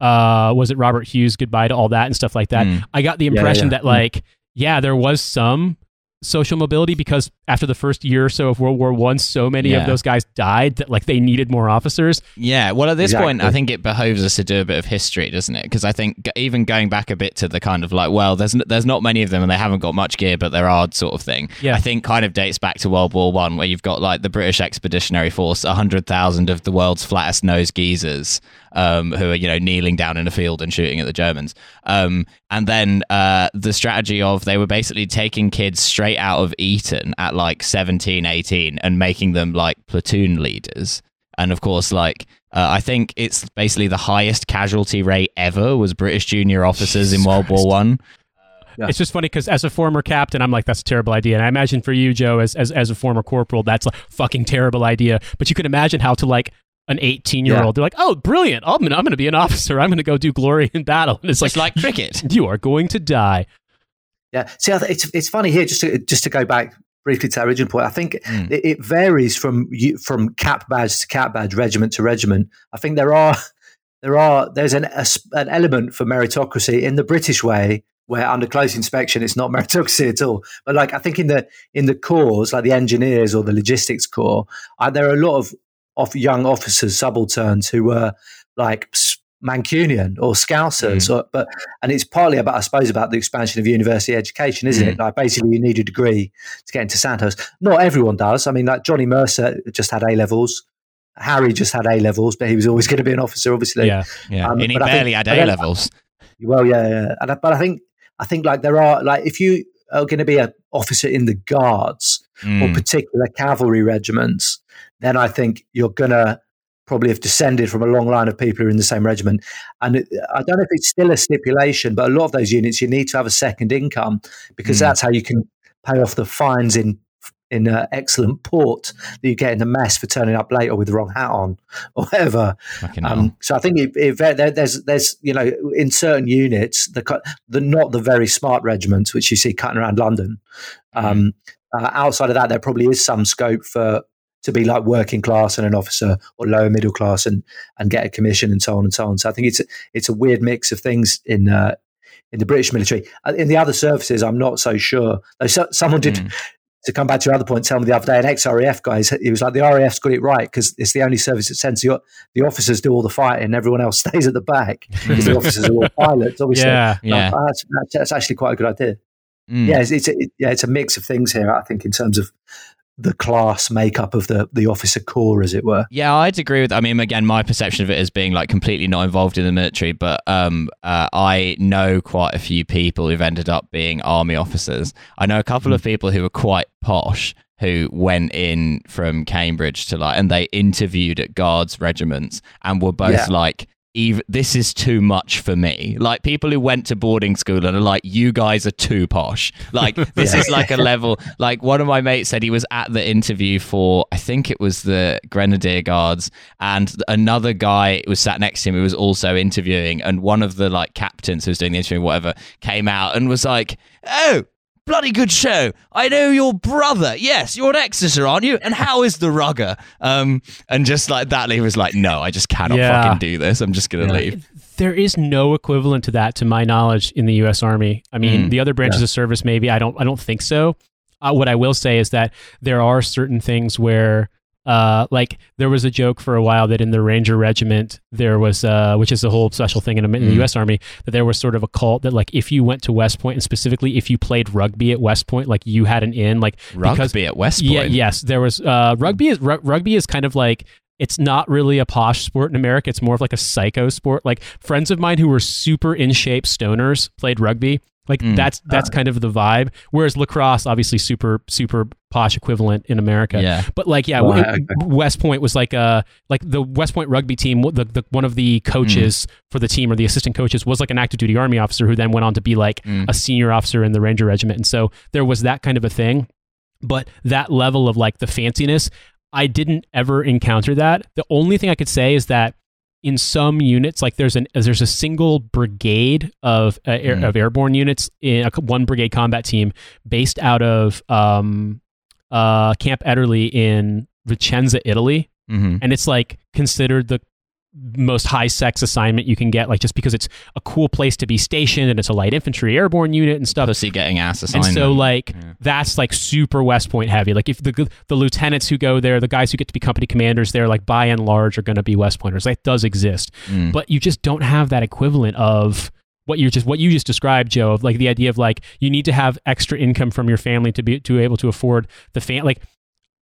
uh, was it Robert Hughes' Goodbye to All That and stuff like that, mm. I got the impression yeah, yeah. that, like, yeah, there was some social mobility because after the first year or so of World War One, so many yeah. of those guys died that like they needed more officers. Yeah, well, at this exactly. point, I think it behoves us to do a bit of history, doesn't it? Because I think even going back a bit to the kind of like, well, there's there's not many of them and they haven't got much gear, but there are sort of thing. Yeah. I think kind of dates back to World War One, where you've got like the British Expeditionary Force, hundred thousand of the world's flattest nose geezers um, who are you know kneeling down in a field and shooting at the Germans. Um, and then uh, the strategy of they were basically taking kids straight out of Eton at like 17, 18 and making them like platoon leaders. And of course, like uh, I think it's basically the highest casualty rate ever was British junior officers Jesus in World Christ. War One. Yeah. It's just funny because as a former captain, I'm like, that's a terrible idea. And I imagine for you, Joe, as, as, as a former corporal, that's a fucking terrible idea. But you can imagine how to like an 18 year old. They're like, oh, brilliant. I'm going I'm to be an officer. I'm going to go do glory in battle. And it's like, like cricket. You are going to die. Yeah. See, it's, it's funny here, just to, just to go back briefly to our original point. I think mm. it, it, varies from from cap badge to cap badge, regiment to regiment. I think there are there are there's an a, an element for meritocracy in the British way, where under close inspection it's not meritocracy at all. But like I think in the in the corps, like the engineers or the logistics corps, uh, there are a lot of of young officers, subalterns who were like Mancunian or Scousers, mm. or, but and it's partly about, I suppose, about the expansion of university education, isn't mm. it? Like basically, you need a degree to get into Sandhurst. Not everyone does. I mean, like Johnny Mercer just had A levels. Harry just had A levels, but he was always going to be an officer, obviously. Yeah, yeah. Um, and he barely think, had A levels. Well, yeah, yeah. And, but I think I think like there are like if you are going to be an officer in the guards mm. or particular cavalry regiments, then I think you're going to probably have descended from a long line of people who are in the same regiment. And it, I don't know if it's still a stipulation, but a lot of those units, you need to have a second income because mm. that's how you can pay off the fines in in uh, excellent port that you get in the mess for turning up late or with the wrong hat on or whatever. Um, so I think it, it, there's there's you know in certain units the the not the very smart regiments which you see cutting around London. Mm. Um, uh, outside of that, there probably is some scope for to be like working class and an officer or lower middle class and and get a commission and so on and so on. So I think it's a, it's a weird mix of things in uh, in the British military. Uh, in the other services, I'm not so sure. So, someone did. Mm. to come back to your other point, tell me the other day, an ex-RAF guy, he was like, the RAF's got it right because it's the only service that sends the, the officers do all the fighting, everyone else stays at the back because the officers are all pilots. Obviously, yeah, yeah. Oh, that's, that's, that's, actually quite a good idea. Mm. Yeah, it's, it's a, it, yeah, it's a mix of things here. I think in terms of the class makeup of the the officer corps, as it were. Yeah, I'd agree with. I mean, again, my perception of it as being like completely not involved in the military, but um, uh, I know quite a few people who've ended up being army officers. I know a couple of people who are quite posh who went in from Cambridge to like, and they interviewed at guards regiments and were both yeah. like, even this is too much for me. Like people who went to boarding school and are like, you guys are too posh. Like this yeah. is like a level. Like one of my mates said he was at the interview for I think it was the Grenadier Guards, and another guy was sat next to him who was also interviewing, and one of the like captains who was doing the interview, whatever, came out and was like, oh bloody good show. I know your brother. Yes, you're an Exeter, aren't you? And how is the rugger? Um, and just like that, he was like, no, I just cannot yeah. fucking do this. I'm just gonna yeah. leave. There is no equivalent to that, to my knowledge, in the U.S. Army. I mean, mm. the other branches yeah. of service, maybe. I don't. I don't think so. Uh, what I will say is that there are certain things where uh, like there was a joke for a while that in the Ranger Regiment there was, uh, which is a whole special thing in, in the mm. U.S. Army, that there was sort of a cult that like if you went to West Point and specifically if you played rugby at West Point, like you had an in, like rugby because, at West Point. Yeah, yes, there was uh, rugby. Is r- rugby is kind of like it's not really a posh sport in America. It's more of like a psycho sport. Like friends of mine who were super in shape stoners played rugby. Like mm. that's that's uh, kind of the vibe. Whereas lacrosse, obviously, super super posh equivalent in America. Yeah. But like, yeah, well, it, West Point was like uh like the West Point rugby team. The, the one of the coaches mm. for the team or the assistant coaches was like an active duty army officer who then went on to be like mm. a senior officer in the Ranger Regiment. And so there was that kind of a thing. But that level of like the fanciness, I didn't ever encounter that. The only thing I could say is that in some units, like there's an there's a single brigade of uh, air, mm. of airborne units in a, one brigade combat team based out of um, uh, Camp Ederle in Vicenza, Italy, mm-hmm. and it's like considered the most high sex assignment you can get, like just because it's a cool place to be stationed and it's a light infantry airborne unit and stuff. Pussy getting ass assignment. And so like yeah. that's like super West Point heavy. Like if the the lieutenants who go there, the guys who get to be company commanders there, like by and large are going to be West Pointers. That does exist, mm. but you just don't have that equivalent of what you just what you just described, Joe, of like the idea of like you need to have extra income from your family to be to be able to afford the fan like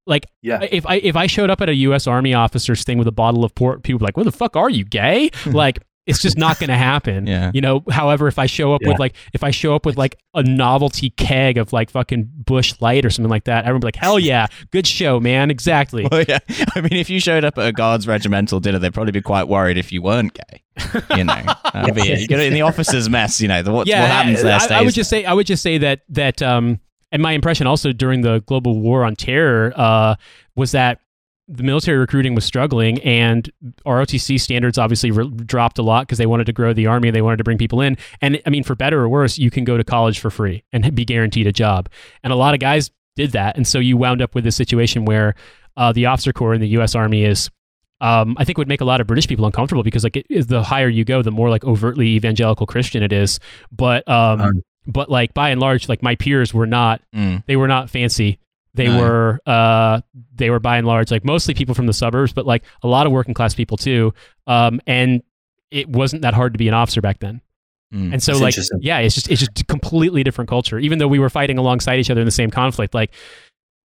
like, yeah. if I if I showed up at a U.S. Army officer's thing with a bottle of port, people like, "Where the fuck are you, gay?" like, it's just not going to happen. yeah. You know. However, if I show up yeah. with like if I show up with like a novelty keg of like fucking Busch Light or something like that, everyone be like, "Hell yeah, good show, man!" Exactly. Well, yeah. I mean, if you showed up at a guards regimental dinner, they'd probably be quite worried if you weren't gay. You know, that'd be. You get it in the officers' mess. You know, the, what, yeah, what happens there. I, I would just say I would just say that that um and my impression also during the global war on terror uh, was that the military recruiting was struggling and ROTC standards obviously re- dropped a lot because they wanted to grow the army they wanted to bring people in. And I mean for better or worse you can go to college for free and be guaranteed a job. And a lot of guys did that. And so you wound up with this situation where uh, the officer corps in the US Army is um, I think would make a lot of British people uncomfortable because like it, the higher you go the more like overtly evangelical Christian it is. But um, but like by and large, like my peers were not mm. they were not fancy. They no. were uh they were by and large like mostly people from the suburbs, but like a lot of working class people too. Um and it wasn't that hard to be an officer back then. Mm. And so That's like yeah, it's just it's just a completely different culture. Even though we were fighting alongside each other in the same conflict, like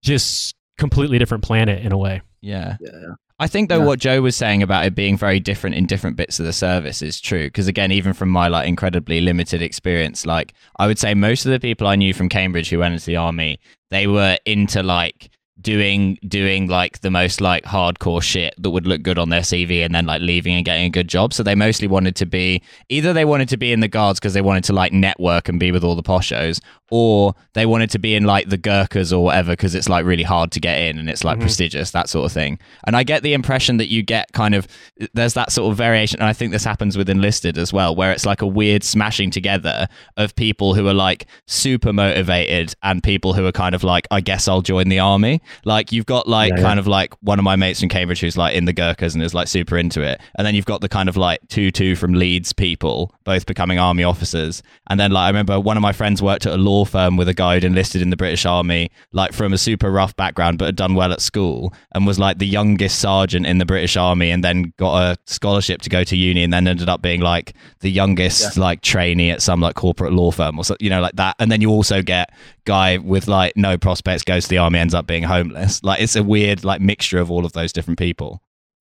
just completely different planet in a way. Yeah. yeah. I think though yeah. what Joe was saying about it being very different in different bits of the service is true because again even from my like incredibly limited experience like I would say most of the people I knew from Cambridge who went into the army they were into like doing doing like the most like hardcore shit that would look good on their CV and then like leaving and getting a good job. So they mostly wanted to be either they wanted to be in the guards because they wanted to like network and be with all the poshos, or they wanted to be in like the Gurkhas or whatever because it's like really hard to get in and it's like mm-hmm. prestigious that sort of thing. And I get the impression that you get kind of there's that sort of variation, and I think this happens with enlisted as well, where it's like a weird smashing together of people who are like super motivated and people who are kind of like I guess I'll join the army. Like you've got like yeah, kind yeah. of like one of my mates from Cambridge who's like in the Gurkhas and is like super into it, and then you've got the kind of like two two from Leeds people both becoming army officers, and then like I remember one of my friends worked at a law law firm with a guy who'd enlisted in the British Army, like from a super rough background, but had done well at school and was like the youngest sergeant in the British Army and then got a scholarship to go to uni and then ended up being like the youngest yeah. like trainee at some like corporate law firm or so, you know, like that. And then you also get guy with like no prospects goes to the army, ends up being homeless. Like it's a weird like mixture of all of those different people.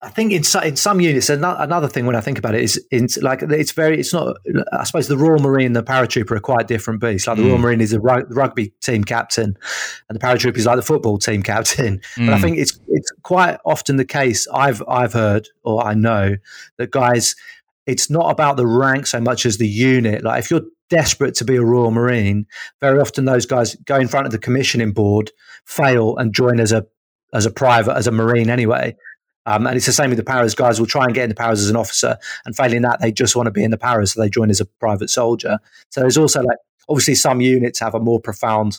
I think in, in some units, another thing when I think about it is, in, like it's very, it's not. I suppose the Royal Marine and the paratrooper are quite different beasts. Like the mm. Royal Marine is a rugby team captain, and the paratrooper is like the football team captain. Mm. But I mm. think it's it's quite often the case. I've I've heard or I know that guys, it's not about the rank so much as the unit. Like if you're desperate to be a Royal Marine, very often those guys go in front of the commissioning board, fail, and join as a as a private as a Marine anyway um, and it's the same with the paras. Guys will try and get in the paras as an officer, and failing that, they just want to be in the paras, so they join as a private soldier. So there's also like obviously some units have a more profound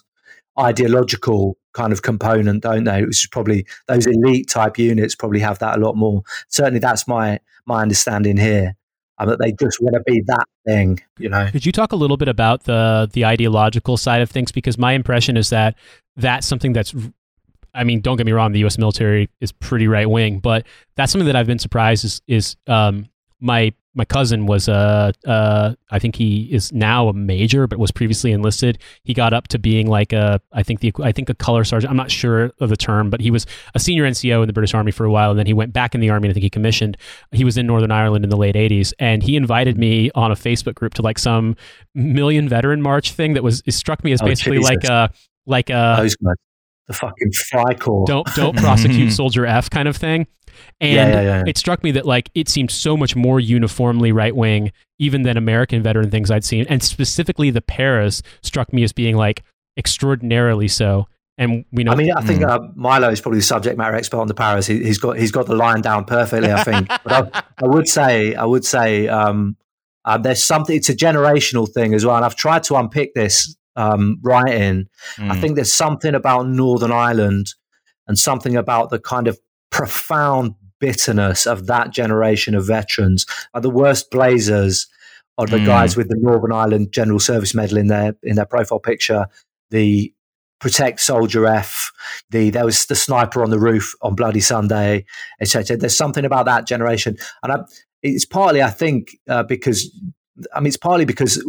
ideological kind of component, don't they? Which is probably those elite type units probably have that a lot more. Certainly, that's my my understanding here. Um, that they just want to be that thing, you know. Could you talk a little bit about the the ideological side of things? Because my impression is that that's something that's I mean, don't get me wrong, the U.S. military is pretty right wing, but that's something that I've been surprised is is um, my my cousin was a uh, uh, I think he is now a major, but was previously enlisted. He got up to being like a I think the I think a color sergeant. I'm not sure of the term, but he was a senior NCO in the British Army for a while, and then he went back in the army. and I think he commissioned. He was in Northern Ireland in the late '80s, and he invited me on a Facebook group to like some Million Veteran March thing that was it struck me as oh, basically Jesus. like a like a the fucking Freikorps. Don't don't prosecute Soldier F kind of thing. And yeah, yeah, yeah. it struck me that like it seemed so much more uniformly right wing, even than American veteran things I'd seen, and specifically the Paras struck me as being like extraordinarily so. And we know. I mean, I think mm. uh, Milo is probably the subject matter expert on the Paras. He, has got he's got the line down perfectly. I think. but I, I, would say I would say um, uh, there's something. It's a generational thing as well, and I've tried to unpick this um, writing. Mm. I think there's something about Northern Ireland and something about the kind of profound bitterness of that generation of veterans. Are the worst blazers are the mm. guys with the Northern Ireland General Service Medal in their in their profile picture. The protect soldier F. The there was the sniper on the roof on Bloody Sunday, etc. There's something about that generation, and I, it's partly I think uh, because I mean it's partly because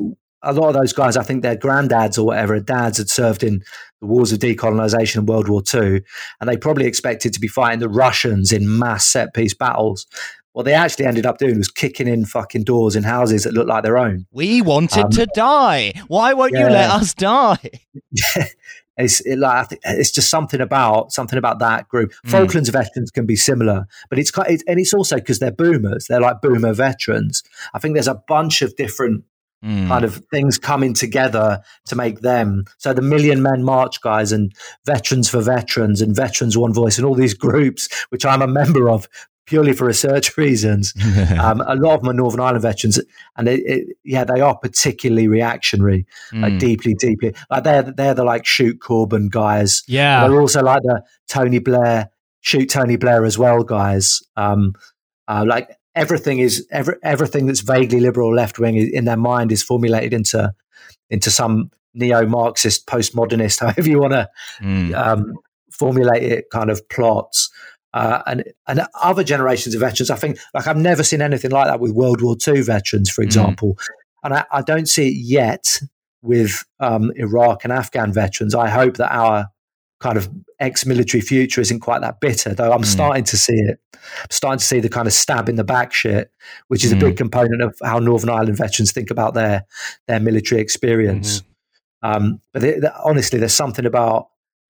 a lot of those guys, I think their granddads or whatever, dads had served in the wars of decolonization and World War II, and they probably expected to be fighting the Russians in mass set piece battles. What they actually ended up doing was kicking in fucking doors in houses that looked like their own. We wanted um, to die. Why won't yeah. you let us die? it's it, like it's just something about something about that group. Mm. Falklands veterans can be similar, but it's quite, and it's also because they're boomers. They're like boomer veterans. I think there's a bunch of different mm. kind of things coming together to make them. So the Million Men March guys and Veterans for Veterans and Veterans One Voice and all these groups, which I'm a member of purely for research reasons. um, a lot of them are Northern Ireland veterans, and it, it, yeah, they are particularly reactionary, mm. like deeply, deeply. Like they're they're the like shoot Corbyn guys. Yeah, they're also like the Tony Blair shoot Tony Blair as well guys. Um, uh, like everything is every, everything that's vaguely liberal left wing in their mind is formulated into into some neo Marxist postmodernist, however you want to mm. um, formulate it, kind of plots. Uh, and and other generations of veterans, I think, like I've never seen anything like that with World War II veterans, for hmm. example, mm. and I, I, don't see it yet with um, Iraq and Afghan veterans. I hope that our kind of ex-military future isn't quite that bitter, though I'm mm. starting to see it. I'm starting to see the kind of stab in the back shit, which is mm. a big mm. component of how Northern Ireland veterans think about their their military experience. Mm-hmm. Um, but it, honestly, there's something about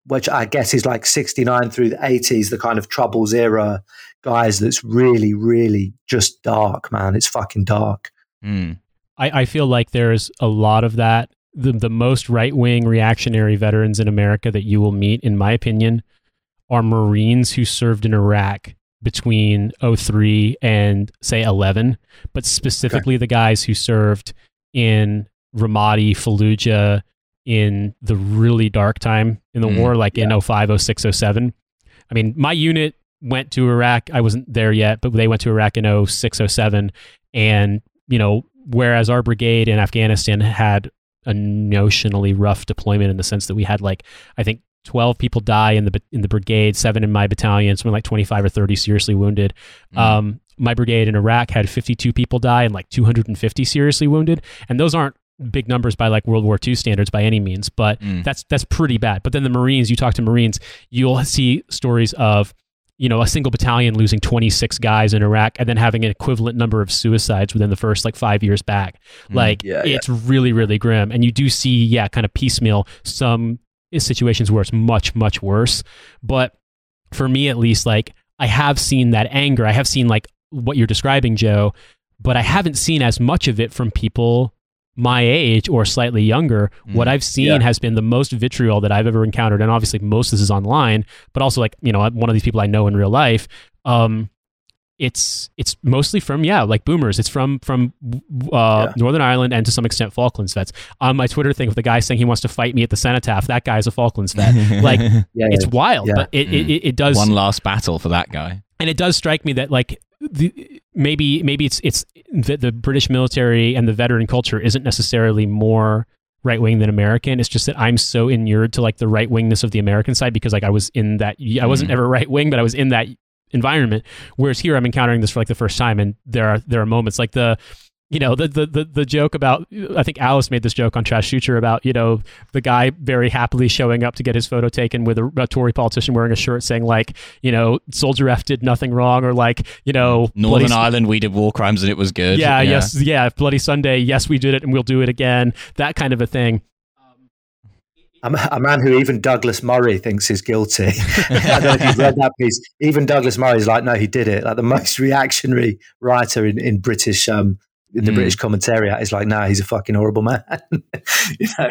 which I guess is like 69 through the 80s, the kind of Troubles era guys that's really, really just dark, man. It's fucking dark. Mm. I, I feel like there's a lot of that the, the most right wing reactionary veterans in America that you will meet, in my opinion, are Marines who served in Iraq between 03 and say 11, but specifically okay. the guys who served in Ramadi, Fallujah, in the really dark time in the mm, war, like yeah. in 05, 06, 07. I mean, my unit went to Iraq. I wasn't there yet, but they went to Iraq in 06, 07. And, you know, whereas our brigade in Afghanistan had a notionally rough deployment in the sense that we had like I think 12 people die in the in the brigade, seven in my battalion, something like 25 or 30 seriously wounded. Mm. Um, my brigade in Iraq had 52 people die and like 250 seriously wounded, and those aren't big numbers by like World War II standards by any means, but mm. that's that's pretty bad. But then the Marines, you talk to Marines, you'll see stories of you know a single battalion losing 26 guys in Iraq and then having an equivalent number of suicides within the first like 5 years back. Mm. Like yeah, it's yeah. really really grim and you do see yeah kind of piecemeal some situations where it's much much worse, but for me at least like I have seen that anger. I have seen like what you're describing, Joe, but I haven't seen as much of it from people my age or slightly younger, mm. what I've seen yeah. has been the most vitriol that I've ever encountered. And obviously, most of this is online, but also like you know one of these people I know in real life. Um, it's it's mostly from yeah like boomers. It's from from uh, yeah. Northern Ireland and to some extent Falklands vets. On my Twitter thing with the guy saying he wants to fight me at the cenotaph, that guy is a Falklands vet. like yeah, it's wild, but it, mm. it, it does one last battle for that guy. And it does strike me that like the, maybe maybe it's it's the, the British military and the veteran culture isn't necessarily more right wing than American. It's just that I'm so inured to like the right wingness of the American side because like I was in that I wasn't mm. ever right wing, but I was in that environment. Whereas here I'm encountering this for like the first time, and there are there are moments like the you know the, the the the joke about I think Alice made this joke on Trash Future about you know the guy very happily showing up to get his photo taken with a, a Tory politician wearing a shirt saying like you know Soldier F did nothing wrong or like you know Northern Bloody Ireland we did war crimes and it was good yeah, yeah yes yeah Bloody Sunday yes we did it and we'll do it again that kind of a thing a man who even Douglas Murray thinks is guilty. I don't know if you've read that piece. Even Douglas Murray is like, no, he did it. Like the most reactionary writer in, in British um, in the mm. British commentariat is like, nah, he's a fucking horrible man. you know.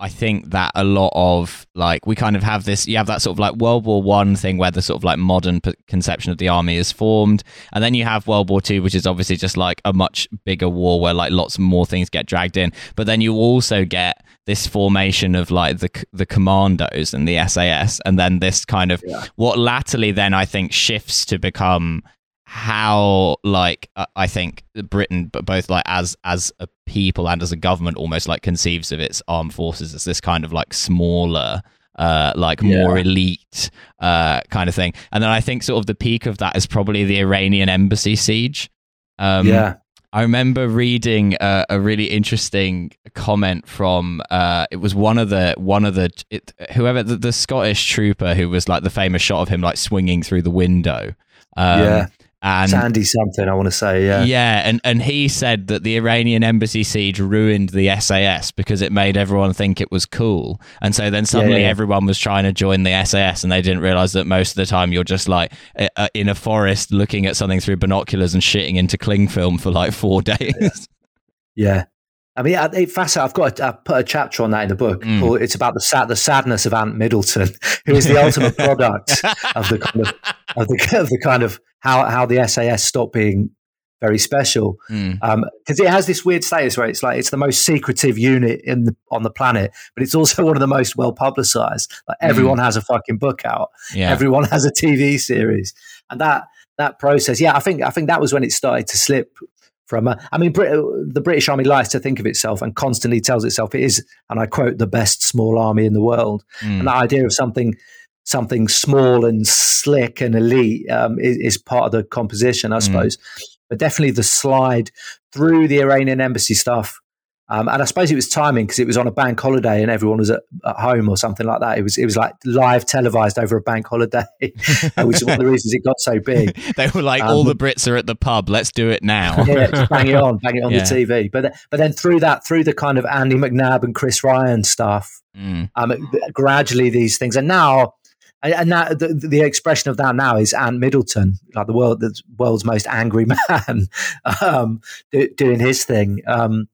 I think that a lot of like we kind of have this you have that sort of like World War 1 thing where the sort of like modern p- conception of the army is formed and then you have World War 2 which is obviously just like a much bigger war where like lots more things get dragged in but then you also get this formation of like the the commandos and the SAS and then this kind of yeah. what latterly then I think shifts to become how like I think Britain, but both like as as a people and as a government, almost like conceives of its armed forces as this kind of like smaller. Uh, like yeah. more elite uh, kind of thing, and then I think sort of the peak of that is probably the Iranian embassy siege. Um, yeah, I remember reading uh, a really interesting comment from uh, it was one of the one of the it, whoever the, the, Scottish trooper who was like the famous shot of him like swinging through the window. Um, yeah, and Sandy something, I want to say, yeah. Yeah, and, and he said that the Iranian embassy siege ruined the SAS because it made everyone think it was cool. And so then suddenly yeah, yeah, everyone was trying to join the SAS and they didn't realize that most of the time you're just like uh, in a forest looking at something through binoculars and shitting into cling film for like four days. Yeah. I mean, it fascinating. I've got a, I put a chapter on that in the book. Mm. It's about the sad, the sadness of Ant Middleton, who is the ultimate product of the kind of, of the, of the kind of how how the SAS stopped being very special because mm. um, it has this weird status where it's like it's the most secretive unit in the on the planet, but it's also one of the most well publicized. Like mm. everyone mm. has a fucking book out, yeah. everyone has a TV series, and that that process, yeah, I think I think that was when it started to slip. From, uh, I mean, Brit- the British Army likes to think of itself and constantly tells itself it is, and I quote, the best small army in the world. Mm. And the idea of something something small and slick and elite um, is, is, part of the composition, I mm. suppose. But definitely the slide through the Iranian embassy stuff. Um, and I suppose it was timing because it was on a bank holiday and everyone was at, at, home or something like that. It was it was like live televised over a bank holiday, which is one of the reasons it got so big. they were like, um, all the Brits are at the pub. Let's do it now. yeah, bang it on, bang it on yeah. the TV. But but then through that, through the kind of Andy McNab and Chris Ryan stuff, mm. um, gradually these things. And now and that the, the, expression of that now is Ant Middleton, like the world the world's most angry man, um, do, doing his thing. Um,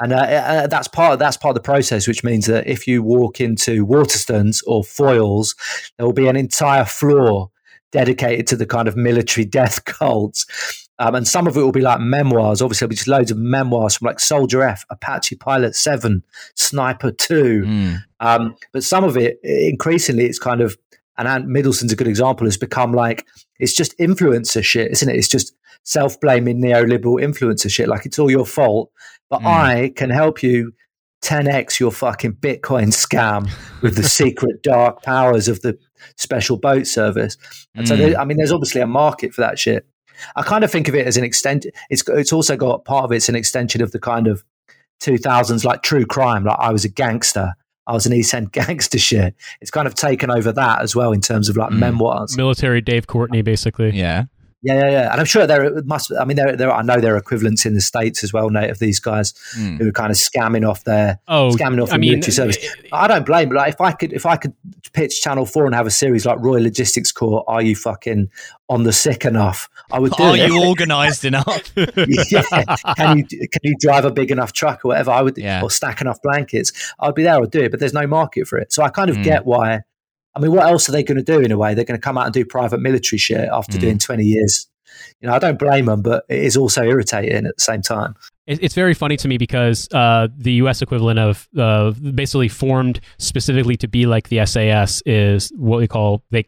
and uh, uh, that's part of, that's part of the process, which means that if you walk into Waterstones or Foyles, there will be an entire floor dedicated to the kind of military death cults. Um, and some of it will be like memoirs. Obviously, there'll be just loads of memoirs from like Soldier F, Apache Pilot 7, Sniper 2. Mm. Um, but some of it, increasingly, it's kind of and Ant Middleton's a good example, has become like it's just influencer shit, isn't it? It's just self blaming neoliberal influencer shit. Like it's all your fault, but mm. I can help you 10x your fucking Bitcoin scam with the secret dark powers of the special boat service. And mm. so, there, I mean, there's obviously a market for that shit. I kind of think of it as an extent. It's it's also got part of it's an extension of the kind of 2000s like true crime. Like I was a gangster. I was an East End gangster shit. It's kind of taken over that as well in terms of like mm. memoirs. Military Dave Courtney, basically. Yeah. Yeah, yeah, yeah. And I'm sure there must. I mean, there, there. I know there are equivalents in the states as well, Nate, of these guys mm. who are kind of scamming off their oh, scamming off the mean, military service. It, I don't blame. Like, if I could, if I could pitch Channel Four and have a series like Royal Logistics Corps, are you fucking on the sick enough? I would. Do are it. you organised enough? yeah. Can you can you drive a big enough truck or whatever? I would, yeah. or stack enough blankets. I'd be there. I'd do it. But there's no market for it. So I kind of mm. get why. I mean, what else are they going to do in a way? They're going to come out and do private military shit after mm. doing 20 years you know, I don't blame them, but it is also irritating at the same time. It's very funny to me because uh, the U.S. equivalent of uh, basically formed specifically to be like the SAS is what we call they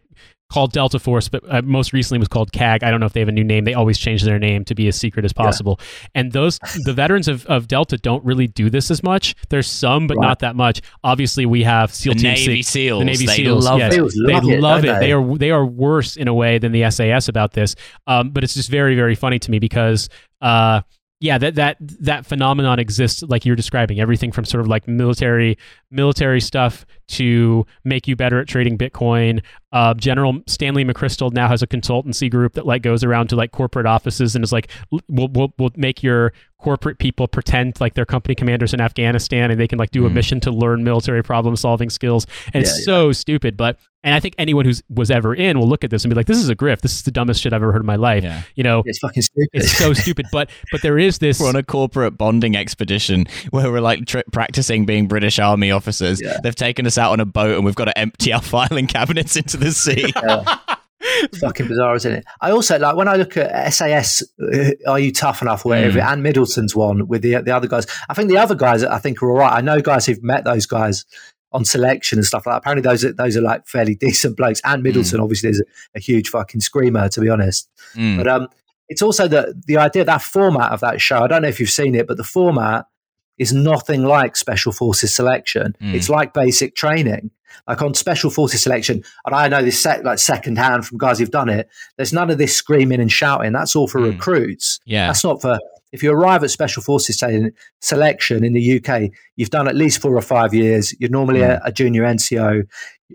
called Delta Force, but uh, most recently was called CAG. I don't know if they have a new name. They always change their name to be as secret as possible. Yeah. And those the veterans of, of Delta don't really do this as much. There's some, but right. not that much. Obviously, we have SEAL the Team Navy C, SEALs. The Navy they SEALs. Love yes. it. They love, it. Love it. They? they? are they are worse in a way than the SAS about this. Um, but it's just very very funny to me because. Uh, yeah, that that that phenomenon exists like you're describing. Everything from sort of like military military stuff to make you better at trading Bitcoin. Uh, General Stanley McChrystal now has a consultancy group that like goes around to like corporate offices and is like, we'll we'll, we'll make your corporate people pretend like they're company commanders in Afghanistan and they can like do mm. a mission to learn military problem solving skills. And yeah, it's so yeah. stupid, but and I think anyone who's was ever in will look at this and be like, "This is a grift. This is the dumbest shit I've ever heard in my life." Yeah. You know, it's fucking stupid. It's so stupid. But but there is this. We're on a corporate bonding expedition where we're like tri- practicing being British Army officers. Yeah. They've taken us out on a boat and we've got to empty our filing cabinets into the sea. fucking bizarre, isn't it? I also like when I look at SAS. Uh, are you tough enough? Whatever. Mm. Ant Middleton's one with the the other guys. I think the other guys I think are all right. I know guys who've met those guys on selection and stuff like that. Apparently, those are, those are like fairly decent blokes. Ant Middleton, mm. obviously, is a, a, huge fucking screamer, to be honest. Mm. But um, it's also the the idea that format of that show. I don't know if you've seen it, but the format is nothing like Special Forces selection. Mm. It's like basic training. Like on Special Forces selection, and I know this sec- like second hand from guys who've done it. There's none of this screaming and shouting. That's all for mm. recruits. Yeah, that's not for if you arrive at Special Forces selection in the UK, you've done at least four or five years. You're normally mm. a, a, junior NCO,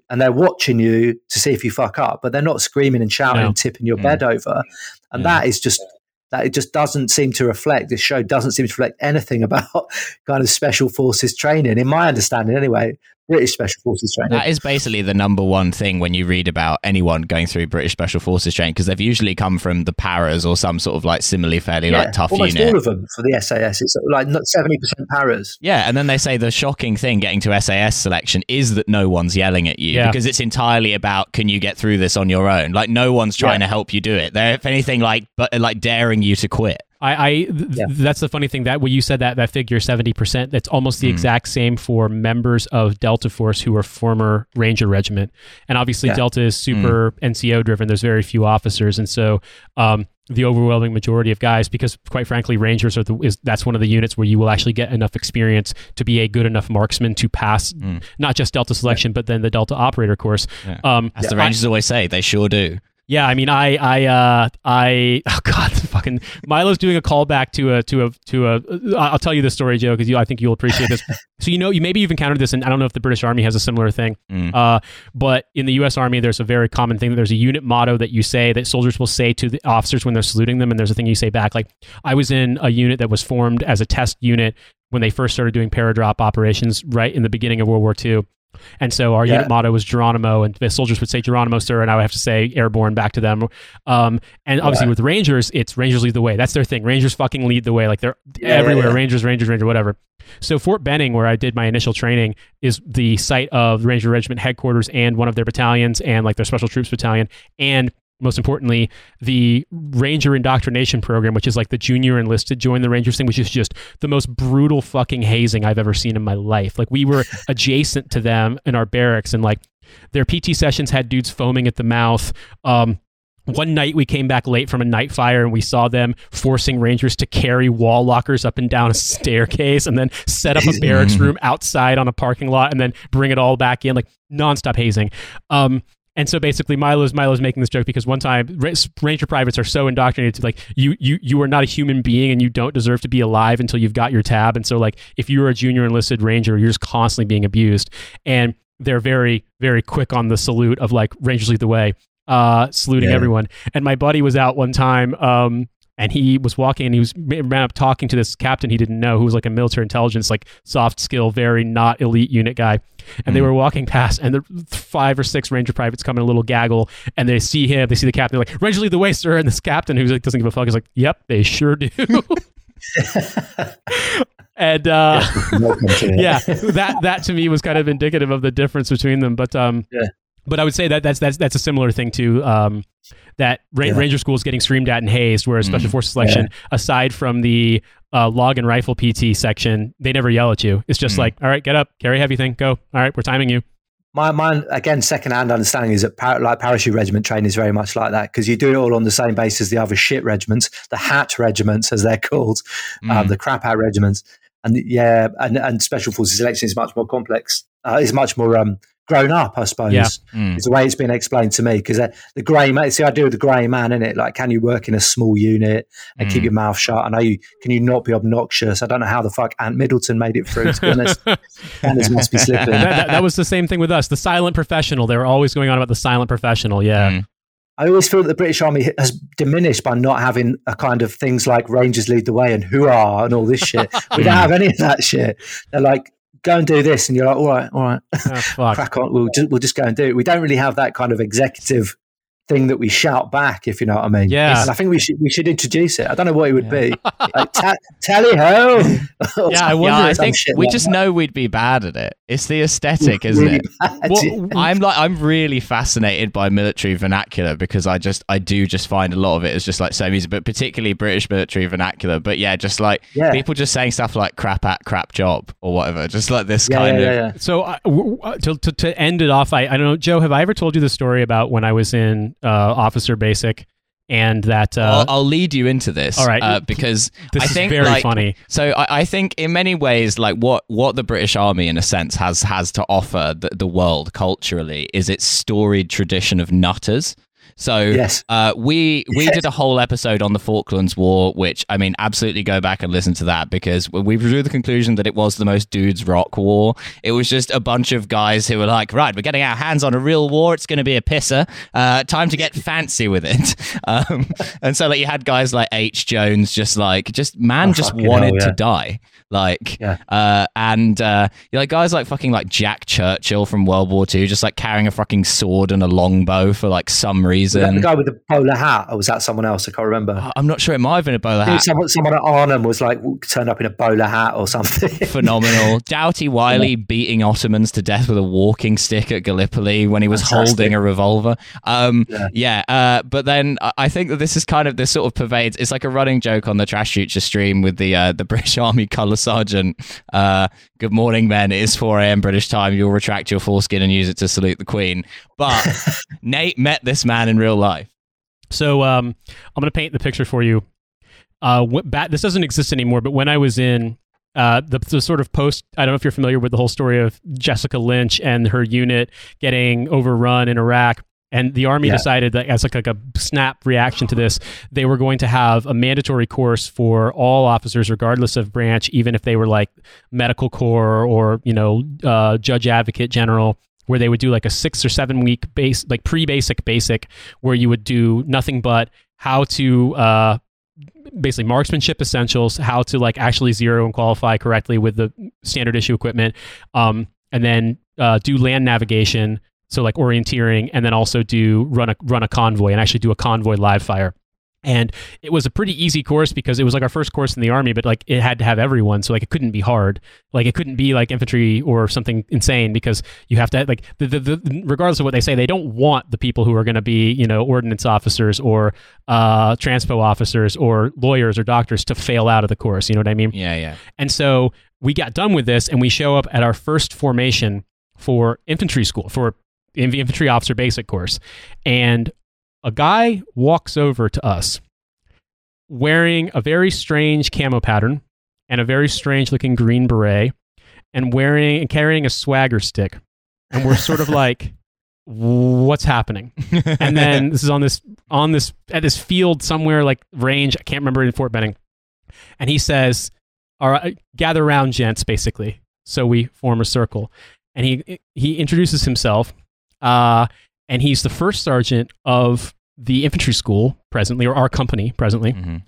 and they're watching you to see if you fuck up, but they're not screaming and shouting no. and tipping your mm. bed over. And yeah. that is just that it just doesn't seem to reflect. This show doesn't seem to reflect anything about kind of special forces training, in my understanding, anyway. British Special Forces training. That is basically the number one thing when you read about anyone going through British Special Forces training because they've usually come from the paras or some sort of like similarly fairly yeah, like tough almost unit. all of them for the SAS. It's like seventy percent paras. Yeah, and then they say the shocking thing getting to SAS selection is that no one's yelling at you yeah. because it's entirely about can you get through this on your own. Like no one's trying yeah. to help you do it. They're if anything like but like daring you to quit. I, I th- yeah. that's the funny thing that when you said that that figure seventy percent, that's almost the mm. exact same for members of Delta Force who are former Ranger Regiment, and obviously yeah. Delta is super mm. NCO driven. There's very few officers, and so um, the overwhelming majority of guys, because quite frankly, Rangers are the is that's one of the units where you will actually get enough experience to be a good enough marksman to pass mm. not just Delta selection, yeah. but then the Delta operator course. Um, As the Rangers I, always say, they sure do. Yeah, I mean, I, I, uh, I, oh god, fucking Milo's doing a callback to a, to a, to a. Uh, I'll tell you this story, Joe, because I think you'll appreciate this. so you know, you maybe you've encountered this, and I don't know if the British Army has a similar thing. Mm. Uh, but in the U.S. Army, there's a very common thing. There's a unit motto that you say that soldiers will say to the officers when they're saluting them, and there's a thing you say back. Like, I was in a unit that was formed as a test unit when they first started doing paradrop operations, right in the beginning of World War II. And so our yeah. unit motto was Geronimo, and the soldiers would say Geronimo, sir, and I would have to say airborne back to them. Um, and obviously with Rangers, it's Rangers lead the way. That's their thing. Rangers fucking lead the way. Like they're yeah, everywhere. Rangers, Rangers, Ranger, whatever. So Fort Benning, where I did my initial training, is the site of Ranger Regiment headquarters and one of their battalions and like their special troops battalion. And most importantly, the Ranger indoctrination program, which is like the junior enlisted join the Rangers thing, which is just the most brutal fucking hazing I've ever seen in my life. Like we were adjacent to them in our barracks, and like their PT sessions had dudes foaming at the mouth. Um, one night we came back late from a night fire and we saw them forcing rangers to carry wall lockers up and down a staircase and then set up a barracks room outside on a parking lot and then bring it all back in like nonstop hazing. Um, and so basically, Milo's Milo's making this joke because one time Ranger privates are so indoctrinated to like you you you are not a human being and you don't deserve to be alive until you've got your tab. And so like if you are a junior enlisted Ranger, you're just constantly being abused. And they're very very quick on the salute of like Rangers lead the way uh, saluting yeah. everyone. And my buddy was out one time, um, and he was walking and he was ran up talking to this captain he didn't know who was like a military intelligence, like soft skill, very not elite unit guy. And mm. they were walking past, and the five or six ranger privates come in a little gaggle, and they see him, they see the captain, they're like, "Ranger, lead the way, sir." And this captain, who's like doesn't give a fuck, is like, "Yep, they sure do." and uh, yeah, that that to me was kind of indicative of the difference between them. But um, yeah but I would say that that's that's that's a similar thing to um, that Ra- yeah. Ranger School is getting screamed at and hazed, whereas mm. Special Forces Selection, yeah. aside from the uh, log and rifle PT section, they never yell at you. It's just mm. like, all right, get up, carry heavy thing, go. All right, we're timing you. My, mine again, second-hand understanding is that par- like parachute regiment training is very much like that because you do it all on the same basis as the other shit regiments, the hat regiments as they're called, mm. um, the crap out regiments, and yeah, and, and special forces selection is much more complex. Uh, is much more um, grown up, I suppose. Yeah. Mm. It's the way it's been explained to me because the grey man, it's the idea of the grey man, in it? Like, can you work in a small unit and mm. keep your mouth shut? I know you, can you not be obnoxious? I don't know how the fuck Ant Middleton made it through, to be honest. Anders must be slipping. That, that, that, was the same thing with us. The silent professional. They were always going on about the silent professional. Yeah. Mm. I always feel that the British Army has diminished by not having a kind of things like Rangers lead the way and who are and all this shit. We don't have any of that shit. They're like, go and do this, and you're like, all right, all right, oh, crack on. We'll just, we'll just go and do it. We don't really have that kind of executive thing that we shout back, if you know what I mean. Yeah. And I think we should we should introduce it. I don't know what it would yeah. be. Like ta- tally ho. yeah, I wonder. Yeah, I think we like just that. know we'd be bad at it. It's the aesthetic, isn't really it? Well, I'm like I'm really fascinated by military vernacular because I just I do just find a lot of it is just like so easy, but particularly British military vernacular. But yeah, just like yeah. people just saying stuff like crap at crap job or whatever, just like this yeah, kind of. So uh, uh, to, to to end it off, I I don't know, Joe. Have I ever told you the story about when I was in uh, Officer Basic, and that uh, I'll, I'll, lead you into this. All right, uh, because this I think very like, funny. So I, I, think in many ways, like what what the British Army, in a sense, has has to offer the, the world culturally is its storied tradition of nutters. So yes. uh, we we yes. did a whole episode on the Falklands War, which I mean, absolutely go back and listen to that because we drew the conclusion that it was the most dudes rock war. It was just a bunch of guys who were like, right, we're getting our hands on a real war. It's going to be a pisser. Uh, time to get fancy with it. Um, and so like you had guys like H Jones, just like just man, oh, just wanted hell, yeah. to die. Like, yeah. uh, and uh, you like guys like fucking like Jack Churchill from World War II, just like carrying a fucking sword and a longbow for like some reason. the guy with the bowler hat, or was that someone else? I can't remember. I'm not sure. It might have been a bowler hat. Someone, someone at Arnhem was like turned up in a bowler hat or something. Phenomenal. Doughty Wylie yeah. beating Ottomans to death with a walking stick at Gallipoli when he was Fantastic. holding a revolver. Um, yeah. yeah uh, but then I think that this is kind of this sort of pervades. It's like a running joke on the Trash Future stream with the uh, the British Army colour Sergeant, uh, good morning, men. It is 4 a.m. British time. You'll retract your foreskin and use it to salute the Queen. But Nate met this man in real life. So um, I'm going to paint the picture for you. Uh, bat, this doesn't exist anymore, but when I was in uh, the, the, sort of post, I don't know if you're familiar with the whole story of Jessica Lynch and her unit getting overrun in Iraq. And the army yeah. decided that as like, like a snap reaction to this, they were going to have a mandatory course for all officers, regardless of branch, even if they were like medical corps or you know uh, judge advocate general, where they would do like a six or seven week base, like pre basic basic, where you would do nothing but how to uh, basically marksmanship essentials, how to like actually zero and qualify correctly with the standard issue equipment, um, and then uh, do land navigation so like orienteering, and then also do run a run a convoy and actually do a convoy live fire. And it was a pretty easy course because it was like our first course in the army, but like it had to have everyone, so like it couldn't be hard. Like it couldn't be like infantry or something insane because you have to like the, the, the regardless of what they say, they don't want the people who are going to be you know ordnance officers or uh, transpo officers or lawyers or doctors to fail out of the course. You know what I mean? Yeah, yeah. And so we got done with this, and we show up at our first formation for infantry school for infantry officer basic course, and a guy walks over to us wearing a very strange camo pattern and a very strange looking green beret and wearing and carrying a swagger stick. And we're sort of like, what's happening? And then this is on this on this at this field somewhere like range, I can't remember in Fort Benning. And he says, All right, gather around, gents, basically. So we form a circle. And he he introduces himself. Uh, and he's the first sergeant of the infantry school presently, or our company presently. Mhm.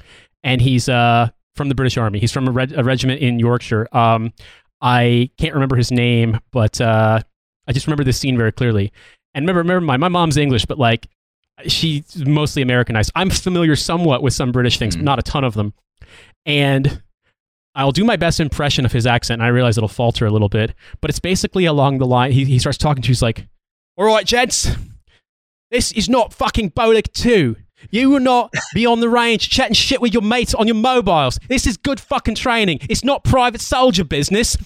And he's uh, from the British Army. He's from a, reg- a regiment in Yorkshire. Um, I can't remember his name, but uh, I just remember this scene very clearly. And remember, remember my, my mom's English, but like she's mostly Americanized. I'm familiar somewhat with some British things, Mm. but not a ton of them. And I'll do my best impression of his accent. And I realize it'll falter a little bit, but it's basically along the line. He, he starts talking to. He's like, All right, gents, this is not fucking Bolek 2. You will not be on the range chatting shit with your mates on your mobiles. This is good fucking training. It's not private soldier business.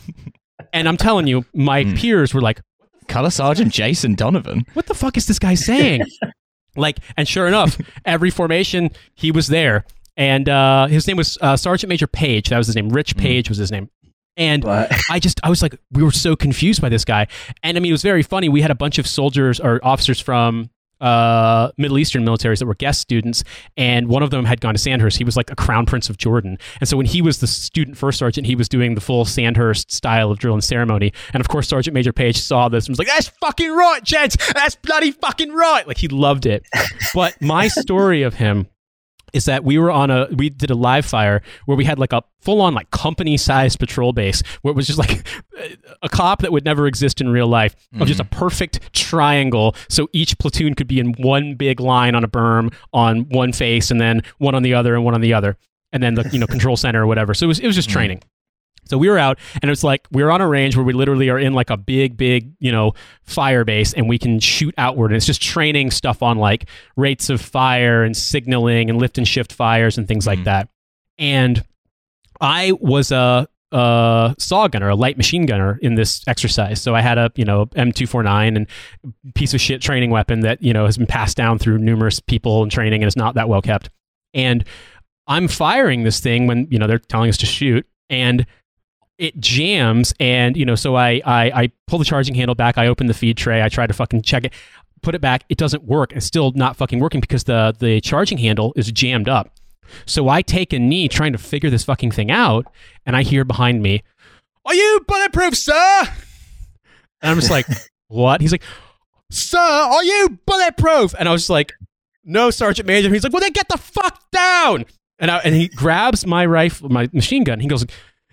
And I'm telling you, my Mm. peers were like, Color Sergeant Jason Donovan. what the fuck is this guy saying? like, and sure enough, every formation he was there, and uh, his name was uh, Sergeant Major Page. That was his name. Rich Page was his name. And. I just, I was like, we were so confused by this guy. And I mean, it was very funny. We had a bunch of soldiers or officers from uh, Middle Eastern militaries that were guest students, and one of them had gone to Sandhurst. He was like a crown prince of Jordan. And so when he was the student first sergeant, he was doing the full Sandhurst style of drill and ceremony. And of course, Sergeant Major Page saw this and was like, that's fucking right, gents. That's bloody fucking right. Like he loved it. But my story of him is that we were on a we did a live fire where we had like a full on like company sized patrol base where it was just like a cop that would never exist in real life of just a perfect triangle. So each platoon could be in one big line on a berm on one face and then one on the other and one on the other and then the you know control center or whatever. So it was it was just Mm. training so we were out, and it was like we were on a range where we literally are in like a big, big, you know, fire base, and we can shoot outward. And it's just training stuff on like rates of fire and signaling and lift and shift fires and things like Mhm. that. And I was a, a saw gunner, a light machine gunner in this exercise. So I had a you know M249 and piece of shit training weapon that you know has been passed down through numerous people in training and is not that well kept. And I'm firing this thing when you know they're telling us to shoot, and it jams and you know so I, I i pull the charging handle back i open the feed tray i try to fucking check it put it back it doesn't work it's still not fucking working because the the charging handle is jammed up. So i take a knee trying to figure this fucking thing out and i hear behind me are you bulletproof sir? And i'm just like what? He's like sir are you bulletproof? And i was just like no sergeant major. He's like well then get the fuck down. And, I, and he grabs my rifle my machine gun he goes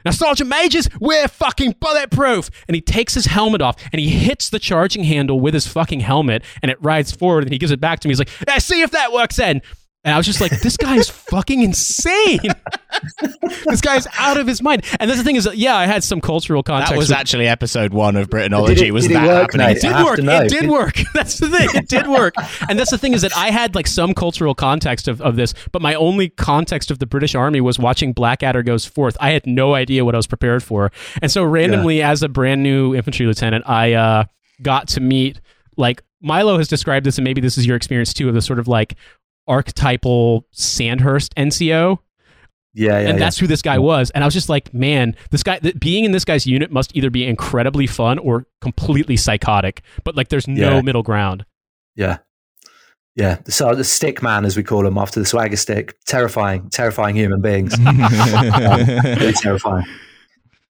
now, Sergeant Majors, we're fucking bulletproof. And he takes his helmet off and he hits the charging handle with his fucking helmet and it rides forward and he gives it back to me. He's like, "Eh, see if that works then. And I was just like, this guy is fucking insane. this guy's out of his mind. And that's the thing is, that, yeah, I had some cultural context. That was with- actually episode one of Did it- was did it that work, happening? mate? it did I work. It did work. That's the thing. It did work. and that's the thing is that I had like some cultural context of, of this, but my only context of the British Army was watching Blackadder Goes Forth. I had no idea what I was prepared for. And so randomly, as a brand new infantry lieutenant, I uh, got to meet like Milo has described this, and maybe this is your experience too, of the sort of like archetypal Sandhurst NCO Yeah, yeah. and yeah. that's who this guy was. And I was just like, man, this guy, th- being in this guy's unit must either be incredibly fun or completely psychotic. But like, there's no Yeah. middle ground. Yeah. Yeah. So the stick man, as we call him, after the swagger stick, terrifying, terrifying human beings. Um, really terrifying.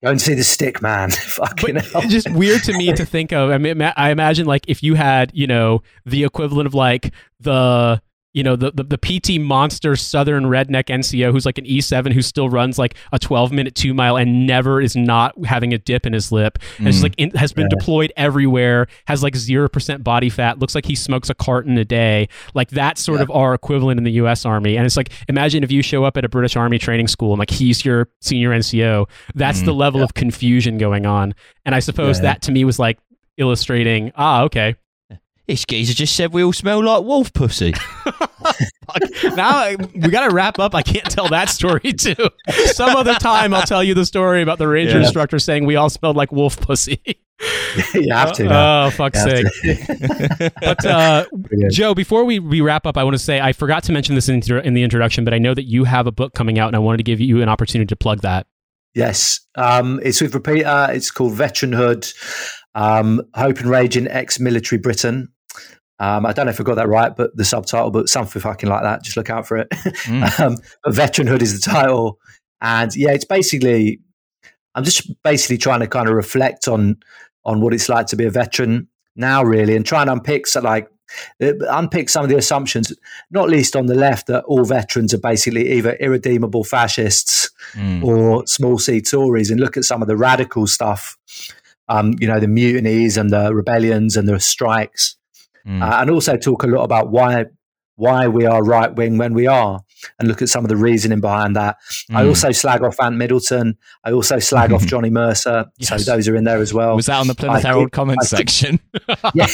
Go and see the stick man. Fucking But hell. it's just weird to me to think of. I mean, I imagine like if you had, you know, the equivalent of like the. You know the, the the PT monster Southern redneck NCO who's like an E7 who still runs like a 12 minute two mile and never is not having a dip in his lip and Mm. it's like in, has been Yeah. deployed everywhere has like zero percent body fat looks like he smokes a carton a day like that's sort Yeah. of our equivalent in the U.S. Army and it's like imagine if you show up at a British Army training school and like he's your senior NCO that's Mm. the level of confusion going on and I suppose Yeah, yeah. that to me was like illustrating ah okay This geezer just said we all smell like wolf pussy. now we got to wrap up. I can't tell that story too. Some other time I'll tell you the story about the ranger Yeah. instructor saying we all smelled like wolf pussy. you have to. now. Oh, fuck's sake. But uh, Joe, before we, we wrap up, I want to say I forgot to mention this in, in the introduction, but I know that you have a book coming out, and I wanted to give you an opportunity to plug that. Yes, um, it's with Repeater. It's called Veteranhood, um, Hope and Rage in Ex-Military Britain. Um, I don't know if I got that right, but the subtitle, but something fucking like that. Just look out for it. Mm. um, but Veteranhood is the title, and yeah, it's basically. I'm just basically trying to kind of reflect on on what it's like to be a veteran now, really, and try and unpick so like uh, unpick some of the assumptions, not least on the left, that all veterans are basically either irredeemable fascists Mm. or small C Tories and look at some of the radical stuff, um, you know, the mutinies and the rebellions and the strikes, Mm. uh, and also talk a lot about why why we are right wing when we are, and look at some of the reasoning behind that. I Mm. also slag off Ant Middleton. I also slag off Johnny Mercer. Yes. So those are in there as well. was that on the Plymouth I Herald comments I section? yeah,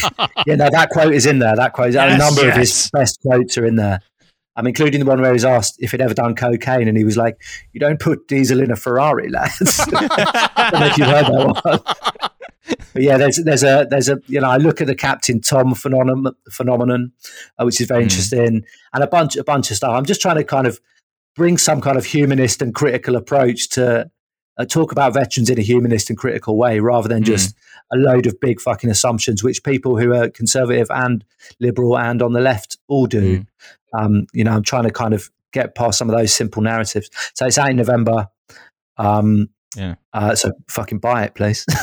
yeah, no, that quote is in there. That quote, is a Yes, number of his best quotes are in there. I'm including the one where he's asked if he'd ever done cocaine, and he was like, "You don't put diesel in a Ferrari, lads." I don't know if you've heard that one. But yeah, there's there's a there's a you know I look at the Captain Tom phenomenon phenomenon, uh, which is very Mm. interesting, and a bunch a bunch of stuff. I'm just trying to kind of bring some kind of humanist and critical approach to uh, talk about veterans in a humanist and critical way, rather than Mm. just a load of big fucking assumptions, which people who are conservative and liberal and on the left all do. Mm. Um, you know, I'm trying to kind of get past some of those simple narratives. So it's out in November. Um, Yeah. Uh, so fucking buy it, please.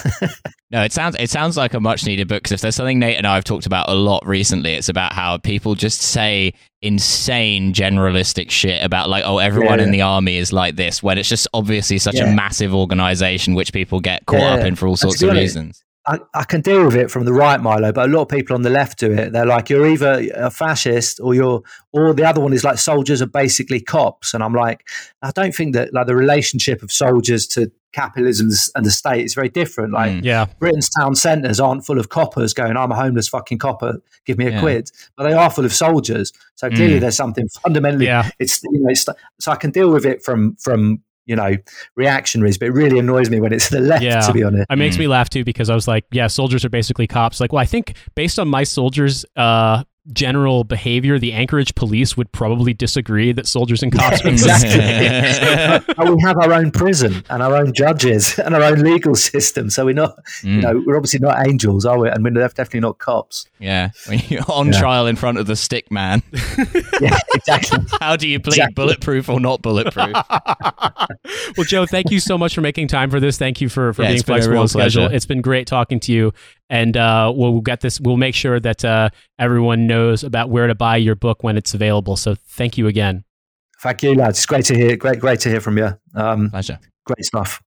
No, it sounds it sounds like a much needed book because if there's something Nate and I have talked about a lot recently, it's about how people just say insane generalistic shit about like, oh, everyone Yeah. in the army is like this, when it's just obviously such a massive organization which people get caught Yeah. up in for all sorts of reasons. I, I can deal with it from the right, Milo, but a lot of people on the left do it. They're like, you're either a fascist or you're, or the other one is like soldiers are basically cops. And I'm like, I don't think that like the relationship of soldiers to capitalism and the state is very different. Like Mm. Yeah. Britain's town centres aren't full of coppers going, I'm a homeless fucking copper, give me a Yeah. quid. But they are full of soldiers. So clearly Mm. there's something fundamentally, Yeah. it's, you know, it's, so I can deal with it from, from, you know, reactionaries, but it really annoys me when it's the left, Yeah. to be honest. It makes Mm. me laugh too because I was like, yeah, soldiers are basically cops. Like, well, I think based on my soldiers' uh, general behavior, the Anchorage police would probably disagree that soldiers and cops. would Exactly. and we have our own prison and our own judges and our own legal system. So we're not, you Mm. know, we're obviously not angels, are we? And we're definitely not cops. Yeah, when you're on Yeah. trial in front of the stick man. Yeah, exactly. How do you plead Exactly. bulletproof or not bulletproof? well, Joe, thank you so much for making time for this. Thank you for, for Yeah, being it's been a flexible real on schedule. pleasure. It's been great talking to you. And uh, we'll, we'll get this. We'll make sure that uh, everyone knows about where to buy your book when it's available. So thank you again. Thank you, lads. It's great to hear. Great, great to hear from you. Um, Pleasure. great stuff.